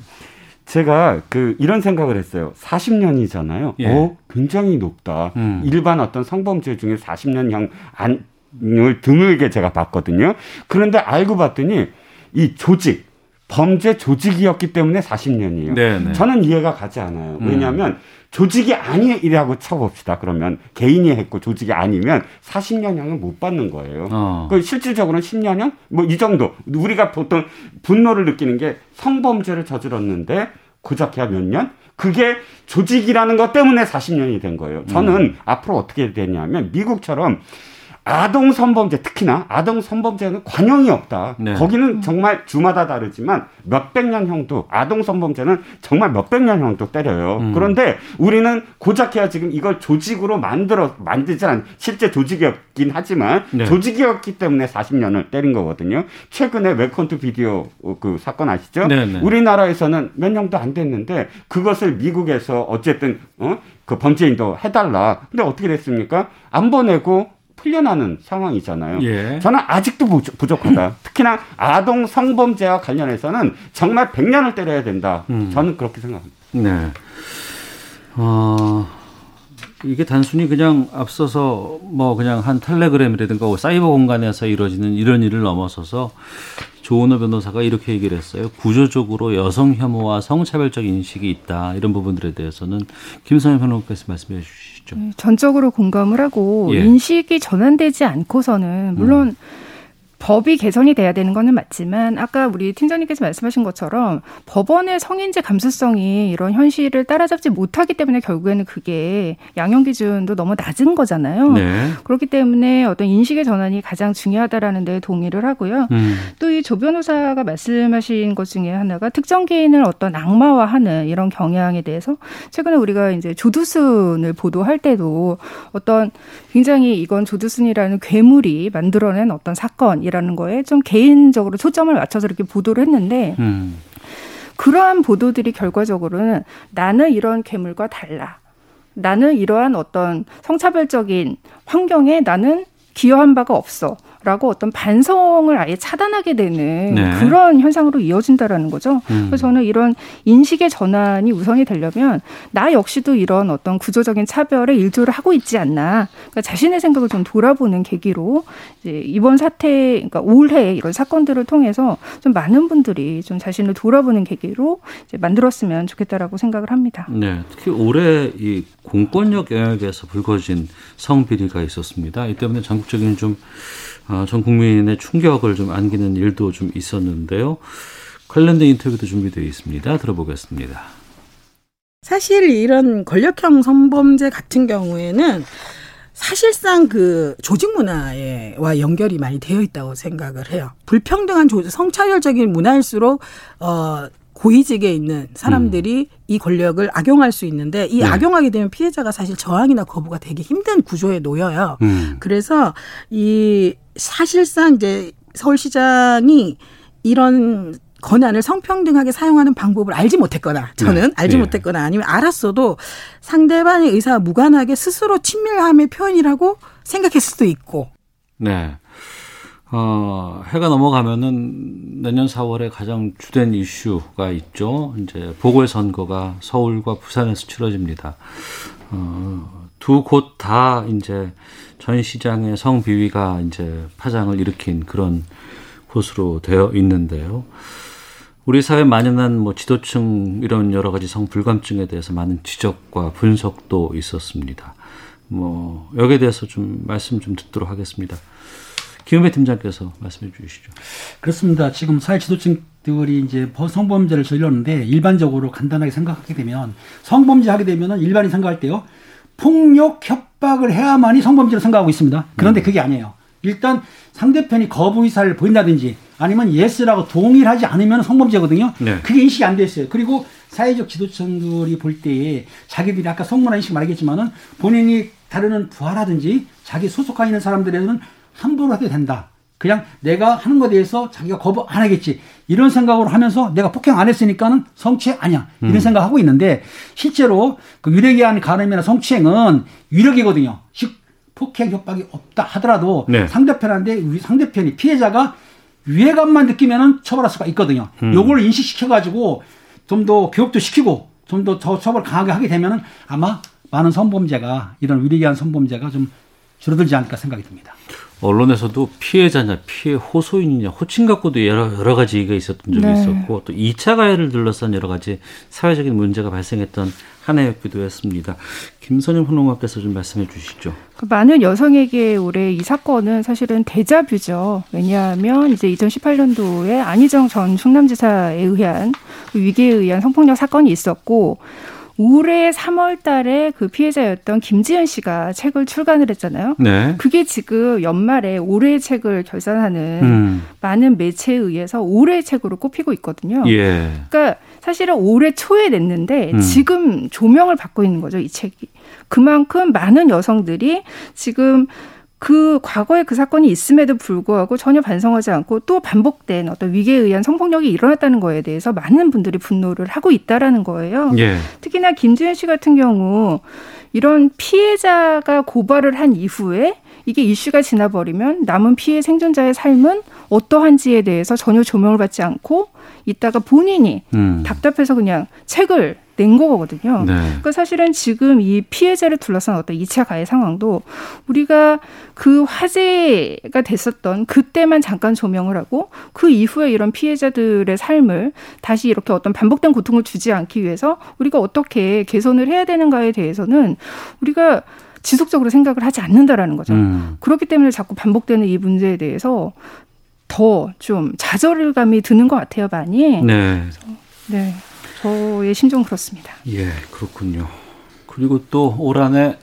제가 그 이런 생각을 했어요. 40년이잖아요. 예. 어, 굉장히 높다. 음. 일반 어떤 성범죄 중에 40년형 안을 드물게 제가 봤거든요. 그런데 알고 봤더니 이 조직 범죄 조직이었기 때문에 40년이에요. 네네. 저는 이해가 가지 않아요. 왜냐하면 음. 조직이 아니라고 쳐봅시다. 그러면 개인이 했고 조직이 아니면 40년형을 못 받는 거예요. 어. 그 실질적으로는 10년형? 뭐 이 정도. 우리가 보통 분노를 느끼는 게 성범죄를 저질렀는데 고작 해야 몇 년? 그게 조직이라는 것 때문에 40년이 된 거예요. 저는 음. 앞으로 어떻게 되냐면 미국처럼 아동 성범죄 특히나 아동 성범죄는 관용이 없다. 네. 거기는 정말 주마다 다르지만 몇백 년 형도 아동 성범죄는 정말 몇백 년 형도 때려요. 음. 그런데 우리는 고작해야 지금 이걸 조직으로 만들어 만들지 않 실제 조직이었긴 하지만 네. 조직이었기 때문에 40년을 때린 거거든요. 최근에 to Video 그 사건 아시죠? 네, 네. 우리나라에서는 몇 년도 안 됐는데 그것을 미국에서 어쨌든 어? 그 범죄인도 해달라. 근데 어떻게 됐습니까? 안 보내고 풀려나는 상황이잖아요. 예. 저는 아직도 부족하다. 특히나 아동 성범죄와 관련해서는 정말 100년을 때려야 된다. 음. 저는 그렇게 생각합니다. 네. 어, 이게 단순히 그냥 앞서서 뭐 그냥 한 텔레그램이라든가 사이버 공간에서 이루어지는 이런 일을 넘어서서 조은호 변호사가 이렇게 얘기를 했어요. 구조적으로 여성 혐오와 성차별적 인식이 있다. 이런 부분들에 대해서는 김선영 변호사께서 말씀해 주시죠. 네, 전적으로 공감을 하고 예. 인식이 전환되지 않고서는 물론 음. 법이 개선이 돼야 되는 거는 맞지만 아까 우리 팀장님께서 말씀하신 것처럼 법원의 성인지 감수성이 이런 현실을 따라잡지 못하기 때문에 결국에는 그게 양형 기준도 너무 낮은 거잖아요. 네. 그렇기 때문에 어떤 인식의 전환이 가장 중요하다라는 데 동의를 하고요. 음. 또이 조 변호사가 말씀하신 것 중에 하나가 특정 개인을 어떤 악마화하는 이런 경향에 대해서 최근에 우리가 이제 조두순을 보도할 때도 어떤 굉장히 이건 조두순이라는 괴물이 만들어낸 어떤 사건 이라는 거에 좀 개인적으로 초점을 맞춰서 이렇게 보도를 했는데 음. 그러한 보도들이 결과적으로는 나는 이런 괴물과 달라. 나는 이러한 어떤 성차별적인 환경에 나는 기여한 바가 없어. 라고 어떤 반성을 아예 차단하게 되는 네. 그런 현상으로 이어진다라는 거죠. 음. 그래서 저는 이런 인식의 전환이 우선이 되려면 나 역시도 이런 어떤 구조적인 차별에 일조를 하고 있지 않나. 그러니까 자신의 생각을 좀 돌아보는 계기로 이제 이번 사태, 그러니까 올해 이런 사건들을 통해서 좀 많은 분들이 좀 자신을 돌아보는 계기로 이제 만들었으면 좋겠다라고 생각을 합니다. 네, 특히 올해 이 공권력 영역에서 불거진 성비리가 있었습니다. 이 때문에 전국적인 좀 어, 전 국민의 충격을 좀 안기는 일도 좀 있었는데요. 관련된 인터뷰도 준비되어 있습니다. 들어보겠습니다. 사실 이런 권력형 성범죄 같은 경우에는 사실상 그 조직 문화와 연결이 많이 되어 있다고 생각을 해요. 불평등한 조직, 성차별적인 문화일수록 어 고위직에 있는 사람들이 음. 이 권력을 악용할 수 있는데 이 네. 악용하게 되면 피해자가 사실 저항이나 거부가 되기 힘든 구조에 놓여요. 음. 그래서 이 사실상 이제 서울시장이 이런 권한을 성평등하게 사용하는 방법을 알지 못했거나 저는 네. 알지 네. 못했거나 아니면 알았어도 상대방의 의사와 무관하게 스스로 친밀함의 표현이라고 생각했을 수도 있고. 네. 어, 해가 넘어가면은 내년 4월에 가장 주된 이슈가 있죠. 이제 보궐선거가 서울과 부산에서 치러집니다. 어, 두 곳 다 이제 전 시장의 성비위가 이제 파장을 일으킨 그런 곳으로 되어 있는데요. 우리 사회 만연한 뭐 지도층 이런 여러 가지 성불감증에 대해서 많은 지적과 분석도 있었습니다. 뭐 여기에 대해서 좀 말씀 좀 듣도록 하겠습니다. 김은배 팀장께서 말씀해 주시죠. 그렇습니다. 지금 사회 지도층들이 이제 성범죄를 저질렀는데 일반적으로 간단하게 생각하게 되면 성범죄 하게 되면은 일반인 생각할 때요. 폭력 협박을 해야만이 성범죄로 생각하고 있습니다. 그런데 음. 그게 아니에요. 일단 상대편이 거부 의사를 보인다든지 아니면 yes라고 동의를 하지 않으면 성범죄거든요. 네. 그게 인식이 안 돼 있어요. 그리고 사회적 지도층들이 볼 때에 자기들이 아까 성문화 인식 말했지만은 본인이 다루는 부하라든지 자기 소속하 있는 사람들에는 함부로 해도 된다. 그냥 내가 하는 것에 대해서 자기가 거부 안 하겠지. 이런 생각으로 하면서 내가 폭행 안 했으니까는 성추행 아니야. 이런 음. 생각하고 있는데 실제로 그 위력에 의한 간음이나 성추행은 위력이거든요. 즉 폭행 협박이 없다 하더라도 네. 상대편한테 상대편이 피해자가 위해감만 느끼면은 처벌할 수가 있거든요. 음. 요걸 인식시켜 가지고 좀 더 교육도 시키고 좀 더 더 처벌 강하게 하게 되면은 아마 많은 성범죄가 이런 위력에 의한 성범죄가 좀 줄어들지 않을까 생각이 듭니다. 언론에서도 피해자냐, 피해 호소인이냐, 호칭 갖고도 여러, 여러 가지 얘기가 있었던 적이 네. 있었고, 또 2차 가해를 둘러싼 여러 가지 사회적인 문제가 발생했던 한 해였기도 했습니다. 김선영 평론가께서 좀 말씀해 주시죠. 그 많은 여성에게 올해 이 사건은 사실은 대자뷰죠. 왜냐하면 이제 2018년도에 안희정 전 충남지사에 의한 그 위기에 의한 성폭력 사건이 있었고, 올해 3월 달에 그 피해자였던 김지현 씨가 책을 출간을 했잖아요. 네. 그게 지금 연말에 올해의 책을 결산하는 음. 많은 매체에 의해서 올해의 책으로 꼽히고 있거든요. 예. 그러니까 사실은 올해 초에 냈는데 음. 지금 조명을 받고 있는 거죠, 이 책이. 그만큼 많은 여성들이 지금 그 과거에 그 사건이 있음에도 불구하고 전혀 반성하지 않고 또 반복된 어떤 위기에 의한 성폭력이 일어났다는 거에 대해서 많은 분들이 분노를 하고 있다라는 거예요. 예. 특히나 김지현 씨 같은 경우 이런 피해자가 고발을 한 이후에 이게 이슈가 지나버리면 남은 피해 생존자의 삶은 어떠한지에 대해서 전혀 조명을 받지 않고 있다가 본인이 음. 답답해서 그냥 책을 낸 거거든요. 네. 그러니까 사실은 지금 이 피해자를 둘러싼 어떤 2차 가해 상황도 우리가 그 화제가 됐었던 그때만 잠깐 조명을 하고 그 이후에 이런 피해자들의 삶을 다시 이렇게 어떤 반복된 고통을 주지 않기 위해서 우리가 어떻게 개선을 해야 되는가에 대해서는 우리가 지속적으로 생각을 하지 않는다라는 거죠. 음. 그렇기 때문에 자꾸 반복되는 이 문제에 대해서 더 좀 좌절감이 드는 것 같아요, 많이. 네. 네. 저의 심정 그렇습니다. 예, 그렇군요. 그리고 또 올 한해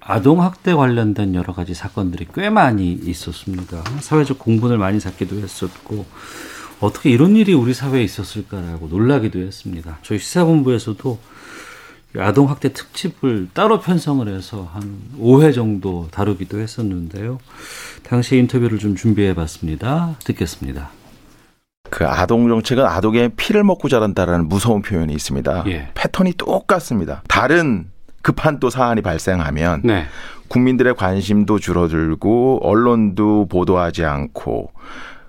아동 학대 관련된 여러 가지 사건들이 꽤 많이 있었습니다. 사회적 공분을 많이 샀기도 했었고 어떻게 이런 일이 우리 사회에 있었을까라고 놀라기도 했습니다. 저희 시사본부에서도 아동 학대 특집을 따로 편성을 해서 한 5회 정도 다루기도 했었는데요. 당시 인터뷰를 좀 준비해 봤습니다. 듣겠습니다. 그 아동 정책은 아동의 피를 먹고 자란다라는 무서운 표현이 있습니다. 예. 패턴이 똑같습니다. 다른 급한 또 사안이 발생하면 네. 국민들의 관심도 줄어들고 언론도 보도하지 않고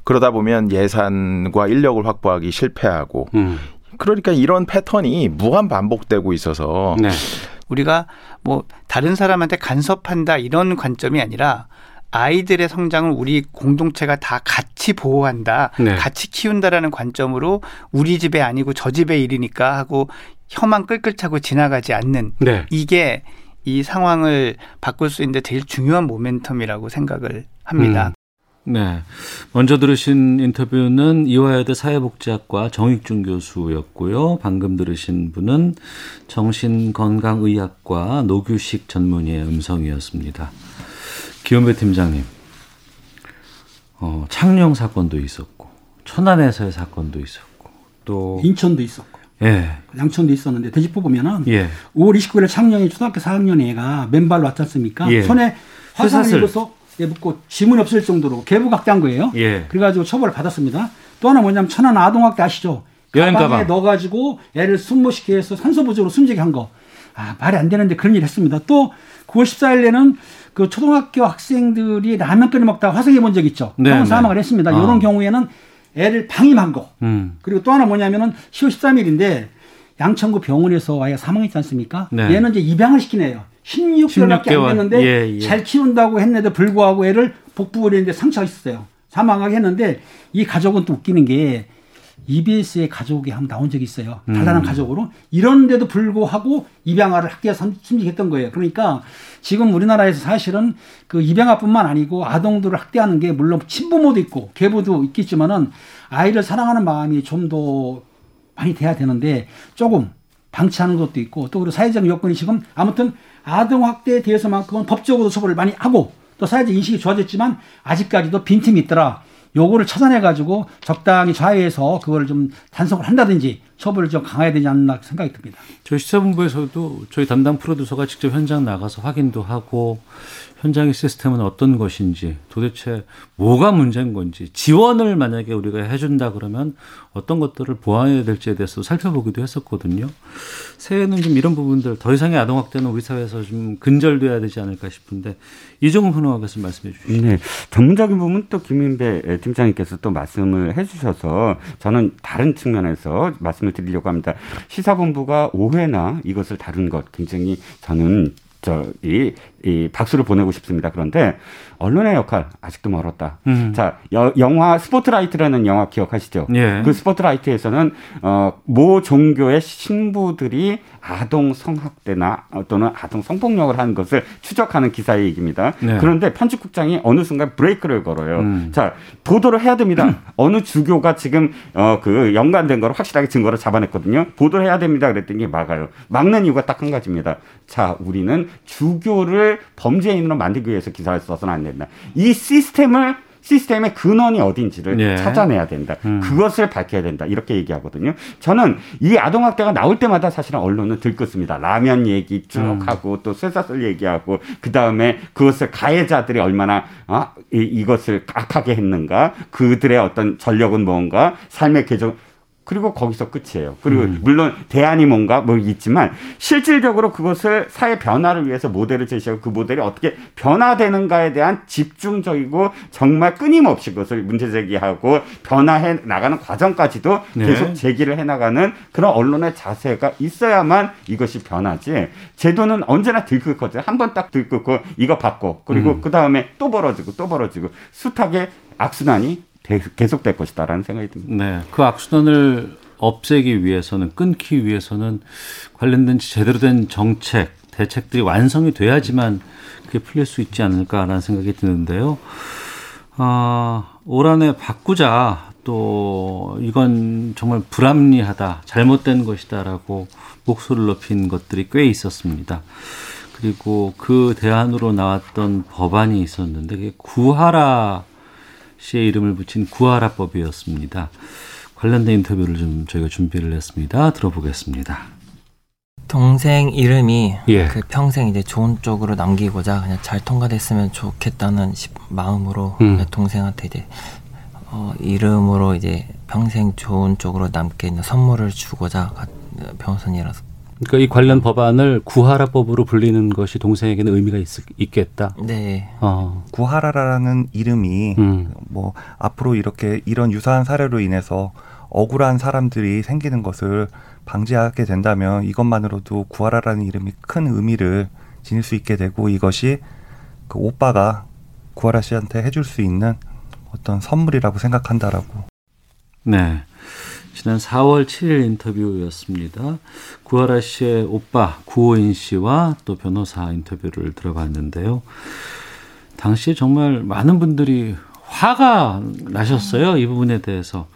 그러다 보면 예산과 인력을 확보하기 실패하고 음. 그러니까 이런 패턴이 무한 반복되고 있어서 네. 우리가 뭐 다른 사람한테 간섭한다 이런 관점이 아니라 아이들의 성장을 우리 공동체가 다 같이 보호한다, 네. 같이 키운다라는 관점으로 우리 집에 아니고 저 집의 일이니까 하고 혀만 끌끌 차고 지나가지 않는 네. 이게 이 상황을 바꿀 수 있는데 제일 중요한 모멘텀이라고 생각을 합니다. 음. 네. 먼저 들으신 인터뷰는 이화여대 사회복지학과 정익준 교수였고요. 방금 들으신 분은 정신건강의학과 노규식 전문의의 음성이었습니다. 기원배 팀장님, 어, 창녕 사건도 있었고, 천안에서의 사건도 있었고, 또 인천도 있었고, 예. 양천도 있었는데 되짚어 보면은 예. 5월 29일 창녕에 초등학교 4학년 애가 맨발로 왔지 않습니까? 예. 손에 화상을 입어서 예, 묻고 지문이 없을 정도로 개부각대한 거예요. 예. 그래가지고 처벌을 받았습니다. 또 하나 뭐냐면 천안 아동학대 아시죠? 가방에 넣어가지고 애를 숨못 쉬게 해서 산소부족으로 숨지게 한 거. 아 말이 안 되는데 그런 일 했습니다. 또 9월 14일에는 그 초등학교 학생들이 라면 끓여 먹다가 화상 입은 적 있죠. 네, 네. 사망을 했습니다. 아. 이런 경우에는 애를 방임한 거. 음. 그리고 또 하나 뭐냐면은 10월 13일인데 양천구 병원에서 아이가 사망했지 않습니까? 네. 얘는 이제 입양을 시키네요. 16개월밖에 16개월. 안 됐는데 예, 예. 잘 키운다고 했는데 불구하고 애를 복부버리는데 상처가 있었어요. 사망하게 했는데 이 가족은 또 웃기는 게 EBS의 가족이 한 번 나온 적이 있어요. 달달한 음. 가족으로. 이런데도 불구하고 입양아를 학교에서 숨지했던 거예요. 그러니까 지금 우리나라에서 사실은 그 입양아뿐만 아니고 아동들을 학대하는 게 물론 친부모도 있고 계부도 있겠지만은 아이를 사랑하는 마음이 좀 더 많이 돼야 되는데 조금 방치하는 것도 있고 또 그리고 사회적 여건이 지금 아무튼 아동 학대에 대해서만큼은 법적으로 처벌을 많이 하고 또 사회적 인식이 좋아졌지만 아직까지도 빈틈이 있더라. 요거를 찾아내 가지고 적당히 좌회해서 그걸 좀 단속을 한다든지 처벌을 좀 강화해야 되지 않나 생각이 듭니다. 저희 시사본부에서도 저희 담당 프로듀서가 직접 현장 나가서 확인도 하고 현장의 시스템은 어떤 것인지 도대체 뭐가 문제인 건지 지원을 만약에 우리가 해준다 그러면 어떤 것들을 보완해야 될지에 대해서 살펴보기도 했었거든요. 새해는 좀 이런 부분들 더 이상의 아동학대는 우리 사회에서 좀 근절돼야 되지 않을까 싶은데 이종훈 변호사께서 말씀해 주시죠. 네, 전문적인 부분 또 김인배 팀장님께서 또 말씀을 해주셔서 저는 다른 측면에서 말씀을 드리려고 합니다. 시사본부가 5회나 이것을 다룬 것 굉장히 저는 저이 이 박수를 보내고 싶습니다. 그런데 언론의 역할 아직도 멀었다. 음. 자, 여, 영화 스포트라이트라는 영화 기억하시죠? 예. 그 스포트라이트에서는 어, 모 종교의 신부들이 아동 성학대나 또는 아동 성폭력을 하는 것을 추적하는 기사의 얘기입니다. 네. 그런데 편집국장이 어느 순간 브레이크를 걸어요. 음. 자, 보도를 해야 됩니다. 음. 어느 주교가 지금 어, 그 연관된 거를 확실하게 증거를 잡아냈거든요. 보도를 해야 됩니다. 그랬더니 막아요. 막는 이유가 딱 한 가지입니다. 자, 우리는 주교를 범죄인으로 만들기 위해서 기사를 써서는 안 된다. 이 시스템을 시스템의 근원이 어딘지를 예. 찾아내야 된다. 음. 그것을 밝혀야 된다. 이렇게 얘기하거든요. 저는 이 아동학대가 나올 때마다 사실은 언론은 들끓습니다. 라면 얘기 쭉 음. 하고 또 쇠사슬 얘기하고 그 다음에 그것을 가해자들이 얼마나 아, 이, 이것을 악하게 했는가 그들의 어떤 전력은 뭔가 삶의 계정 그리고 거기서 끝이에요. 그리고 음. 물론 대안이 뭔가 뭐 있지만 실질적으로 그것을 사회 변화를 위해서 모델을 제시하고 그 모델이 어떻게 변화되는가에 대한 집중적이고 정말 끊임없이 그것을 문제 제기하고 변화해 나가는 과정까지도 네. 계속 제기를 해 나가는 그런 언론의 자세가 있어야만 이것이 변하지. 제도는 언제나 들끓거든요. 한번 딱 들끓고 이거 받고 그리고 음. 그 다음에 또 벌어지고 또 벌어지고 숱하게 악순환이 계속될 것이다라는 생각이 듭니다. 네, 그 악순환을 없애기 위해서는 끊기 위해서는 관련된 제대로 된 정책 대책들이 완성이 돼야지만 그게 풀릴 수 있지 않을까라는 생각이 드는데요. 아, 올 한해 바꾸자 또 이건 정말 불합리하다 잘못된 것이다라고 목소리를 높인 것들이 꽤 있었습니다. 그리고 그 대안으로 나왔던 법안이 있었는데 그게 구하라 씨의 이름을 붙인 구하라법이었습니다. 관련된 인터뷰를 좀 저희가 준비를 했습니다. 들어보겠습니다. 동생 이름이 예. 그 평생 이제 좋은 쪽으로 남기고자 그냥 잘 통과됐으면 좋겠다는 마음으로 음. 동생한테 이제 어, 이름으로 이제 평생 좋은 쪽으로 남게 있는 선물을 주고자 변호사님이라서 그러니까 이 관련 법안을 구하라법으로 불리는 것이 동생에게는 의미가 있, 겠다 네. 어. 구하라라는 이름이 음. 뭐 앞으로 이렇게 이런 유사한 사례로 인해서 억울한 사람들이 생기는 것을 방지하게 된다면 이것만으로도 구하라라는 이름이 큰 의미를 지닐 수 있게 되고 이것이 그 오빠가 구하라 씨한테 해줄 수 있는 어떤 선물이라고 생각한다라고. 네. 지난 4월 7일 인터뷰였습니다. 구하라 씨의 오빠 구호인 씨와 또 변호사 인터뷰를 들어봤는데요. 당시에 정말 많은 분들이 화가 나셨어요. 이 부분에 대해서.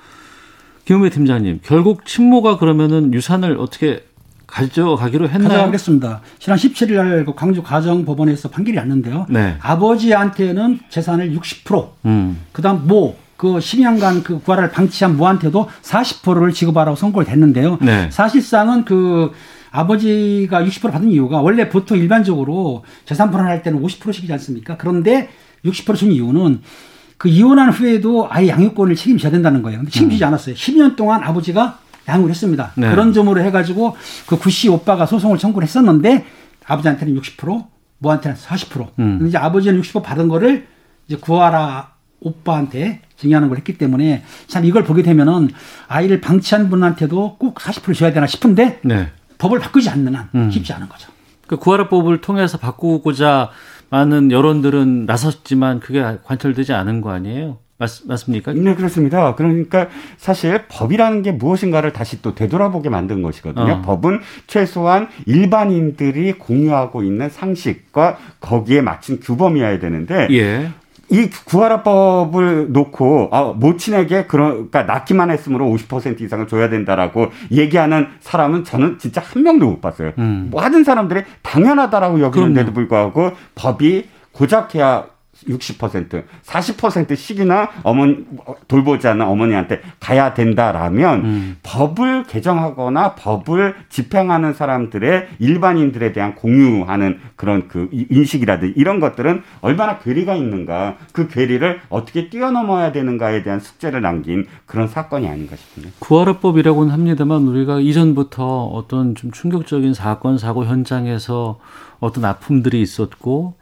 김은배 팀장님, 결국 친모가 그러면은 유산을 어떻게 가져가기로 했나요? 가져가겠습니다. 지난 17일 날그 광주 가정법원에서 판결이 났는데요. 네. 아버지한테는 재산을 60%, 음. 그다음 모, 그 10년간 그 구하라를 방치한 모한테도 40%를 지급하라고 선고를 됐는데요. 네. 사실상은 그 아버지가 60% 받은 이유가 원래 보통 일반적으로 재산 분할할 때는 50%씩이지 않습니까? 그런데 60%준 이유는 그 이혼한 후에도 아예 양육권을 책임져야 된다는 거예요. 근데 책임지지 음. 않았어요. 10년 동안 아버지가 양육을 했습니다. 네. 그런 점으로 해가지고 그 구씨 오빠가 소송을 청구를 했었는데 아버지한테는 60%, 모한테는 40%. 음. 이제 아버지는 60% 받은 거를 이제 구하라 오빠한테 증여하는 걸 했기 때문에 참 이걸 보게 되면은 아이를 방치한 분한테도 꼭 40% 줘야 되나 싶은데 네. 법을 바꾸지 않는 한 음. 쉽지 않은 거죠. 그 구하라법을 통해서 바꾸고자 많은 여론들은 나섰지만 그게 관철되지 않은 거 아니에요? 맞, 맞습니까? 네, 그렇습니다. 그러니까 사실 법이라는 게 무엇인가를 다시 또 되돌아보게 만든 것이거든요. 어. 법은 최소한 일반인들이 공유하고 있는 상식과 거기에 맞춘 규범이어야 되는데 예. 이 구하라법을 놓고 아, 모친에게 그런 그러니까 낳기만 했으므로 50% 이상을 줘야 된다라고 얘기하는 사람은 저는 진짜 한 명도 못 봤어요. 음. 모든 사람들이 당연하다라고 여기는데도 불구하고 법이 고작 해야 60% 40%씩이나 어머니 돌보지 않는 어머니한테 가야 된다라면 음. 법을 개정하거나 법을 집행하는 사람들의 일반인들에 대한 공유하는 그런 그 인식이라든지 이런 것들은 얼마나 괴리가 있는가 그 괴리를 어떻게 뛰어넘어야 되는가에 대한 숙제를 남긴 그런 사건이 아닌가 싶습니다. 구하라법이라고는 합니다만 우리가 이전부터 어떤 좀 충격적인 사건 사고 현장에서 어떤 아픔들이 있었고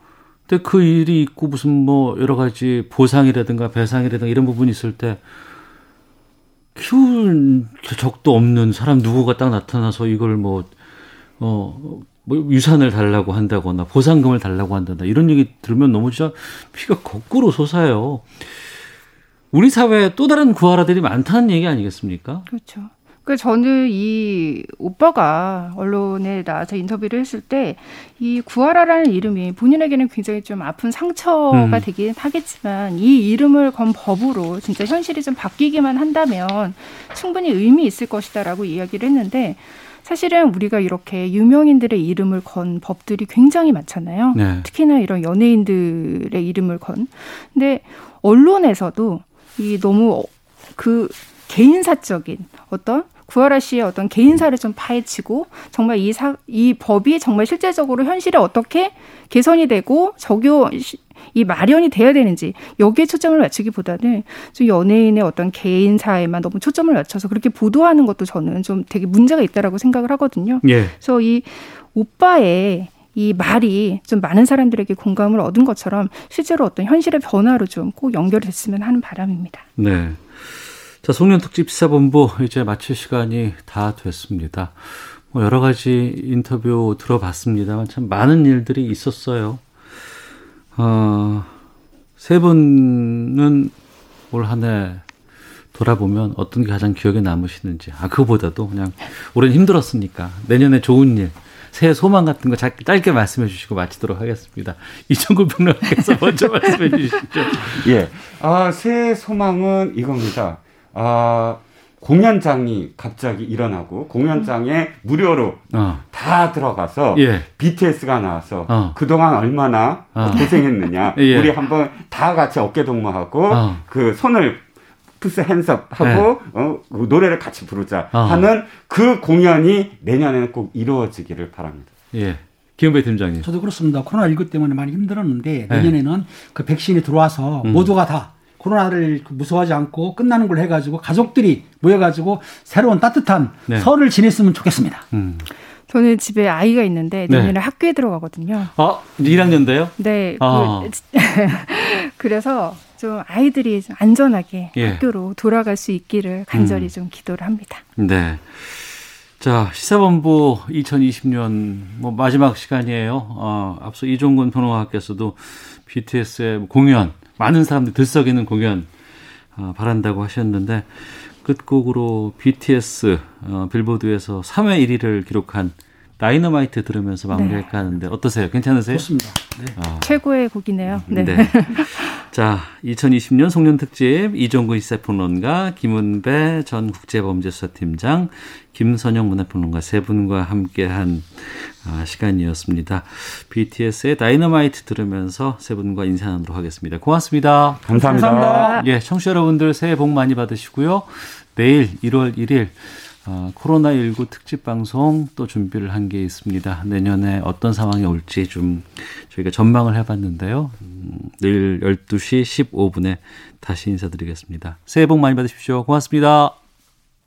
근데 그 일이 있고 무슨 뭐 여러 가지 보상이라든가 배상이라든가 이런 부분이 있을 때 키울 적도 없는 사람 누구가 딱 나타나서 이걸 뭐, 어, 뭐 유산을 달라고 한다거나 보상금을 달라고 한다거나 이런 얘기 들으면 너무 진짜 피가 거꾸로 솟아요. 우리 사회에 또 다른 구하라들이 많다는 얘기 아니겠습니까? 그렇죠. 그 저는 이 오빠가 언론에 나와서 인터뷰를 했을 때 이 구하라라는 이름이 본인에게는 굉장히 좀 아픈 상처가 음. 되긴 하겠지만 이 이름을 건 법으로 진짜 현실이 좀 바뀌기만 한다면 충분히 의미 있을 것이다라고 이야기를 했는데 사실은 우리가 이렇게 유명인들의 이름을 건 법들이 굉장히 많잖아요. 네. 특히나 이런 연예인들의 이름을 건. 근데 언론에서도 이 너무 그 개인사적인 어떤 구하라 씨의 어떤 개인사를 좀 파헤치고 정말 이, 사, 이 법이 정말 실제적으로 현실에 어떻게 개선이 되고 적용 이 마련이 돼야 되는지 여기에 초점을 맞추기보다는 좀 연예인의 어떤 개인사에만 너무 초점을 맞춰서 그렇게 보도하는 것도 저는 좀 되게 문제가 있다라고 생각을 하거든요. 예. 그래서 이 오빠의 이 말이 좀 많은 사람들에게 공감을 얻은 것처럼 실제로 어떤 현실의 변화로 좀 꼭 연결됐으면 하는 바람입니다. 네. 자, 송년 특집 시사본부 이제 마칠 시간이 다 됐습니다. 뭐 여러 가지 인터뷰 들어봤습니다만 참 많은 일들이 있었어요. 어, 세 분은 올 한 해 돌아보면 어떤 게 가장 기억에 남으시는지. 아, 그거보다도 그냥 올해는 힘들었으니까 내년에 좋은 일, 새해 소망 같은 거 짧게 말씀해 주시고 마치도록 하겠습니다. 이정구 평론가께서 먼저 말씀해 주시죠. 예. 아, 새해 소망은 이겁니다. 아, 공연장이 갑자기 일어나고 공연장에 무료로 어. 다 들어가서 예. BTS가 나와서 어. 그동안 얼마나 어. 고생했느냐 예. 우리 한번 다 같이 어깨 동무하고 어. 그 손을 푸스 핸섭 하고 네. 어, 그 노래를 같이 부르자 어. 하는 그 공연이 내년에는 꼭 이루어지기를 바랍니다. 예. 김은배 팀장님. 저도 그렇습니다. 코로나 19 때문에 많이 힘들었는데 네. 내년에는 그 백신이 들어와서 음. 모두가 다 코로나를 무서워하지 않고 끝나는 걸 해가지고 가족들이 모여가지고 새로운 따뜻한 네. 설을 지냈으면 좋겠습니다. 음. 저는 집에 아이가 있는데 내년에 네. 학교에 들어가거든요. 어, 1학년인데요? 네. 아. 그, 그래서 좀 아이들이 좀 안전하게 예. 학교로 돌아갈 수 있기를 간절히 음. 좀 기도를 합니다. 네. 자, 시사본부 2020년 뭐 마지막 시간이에요. 어, 앞서 이종근 평론가께서도 BTS의 공연 많은 사람들이 들썩이는 공연 어, 바란다고 하셨는데 끝곡으로 BTS 어, 빌보드에서 3회 1위를 기록한 다이너마이트 들으면서 마무리할까 네. 하는데 어떠세요? 괜찮으세요? 좋습니다. 네. 어. 최고의 곡이네요. 네. 네. 자, 2020년 송년 특집 이종근 시사평론가, 김은배 전 국제범죄수사팀장, 김선영 문화평론가 세 분과 함께한 아, 시간이었습니다. BTS의 다이너마이트 들으면서 세 분과 인사 나누도록 하겠습니다. 고맙습니다. 감사합니다. 감사합니다. 예, 청취자 여러분들 새해 복 많이 받으시고요. 내일 1월 1일 어, 코로나19 특집 방송 또 준비를 한 게 있습니다. 내년에 어떤 상황이 올지 좀 저희가 전망을 해봤는데요. 음, 내일 12시 15분에 다시 인사드리겠습니다. 새해 복 많이 받으십시오. 고맙습니다.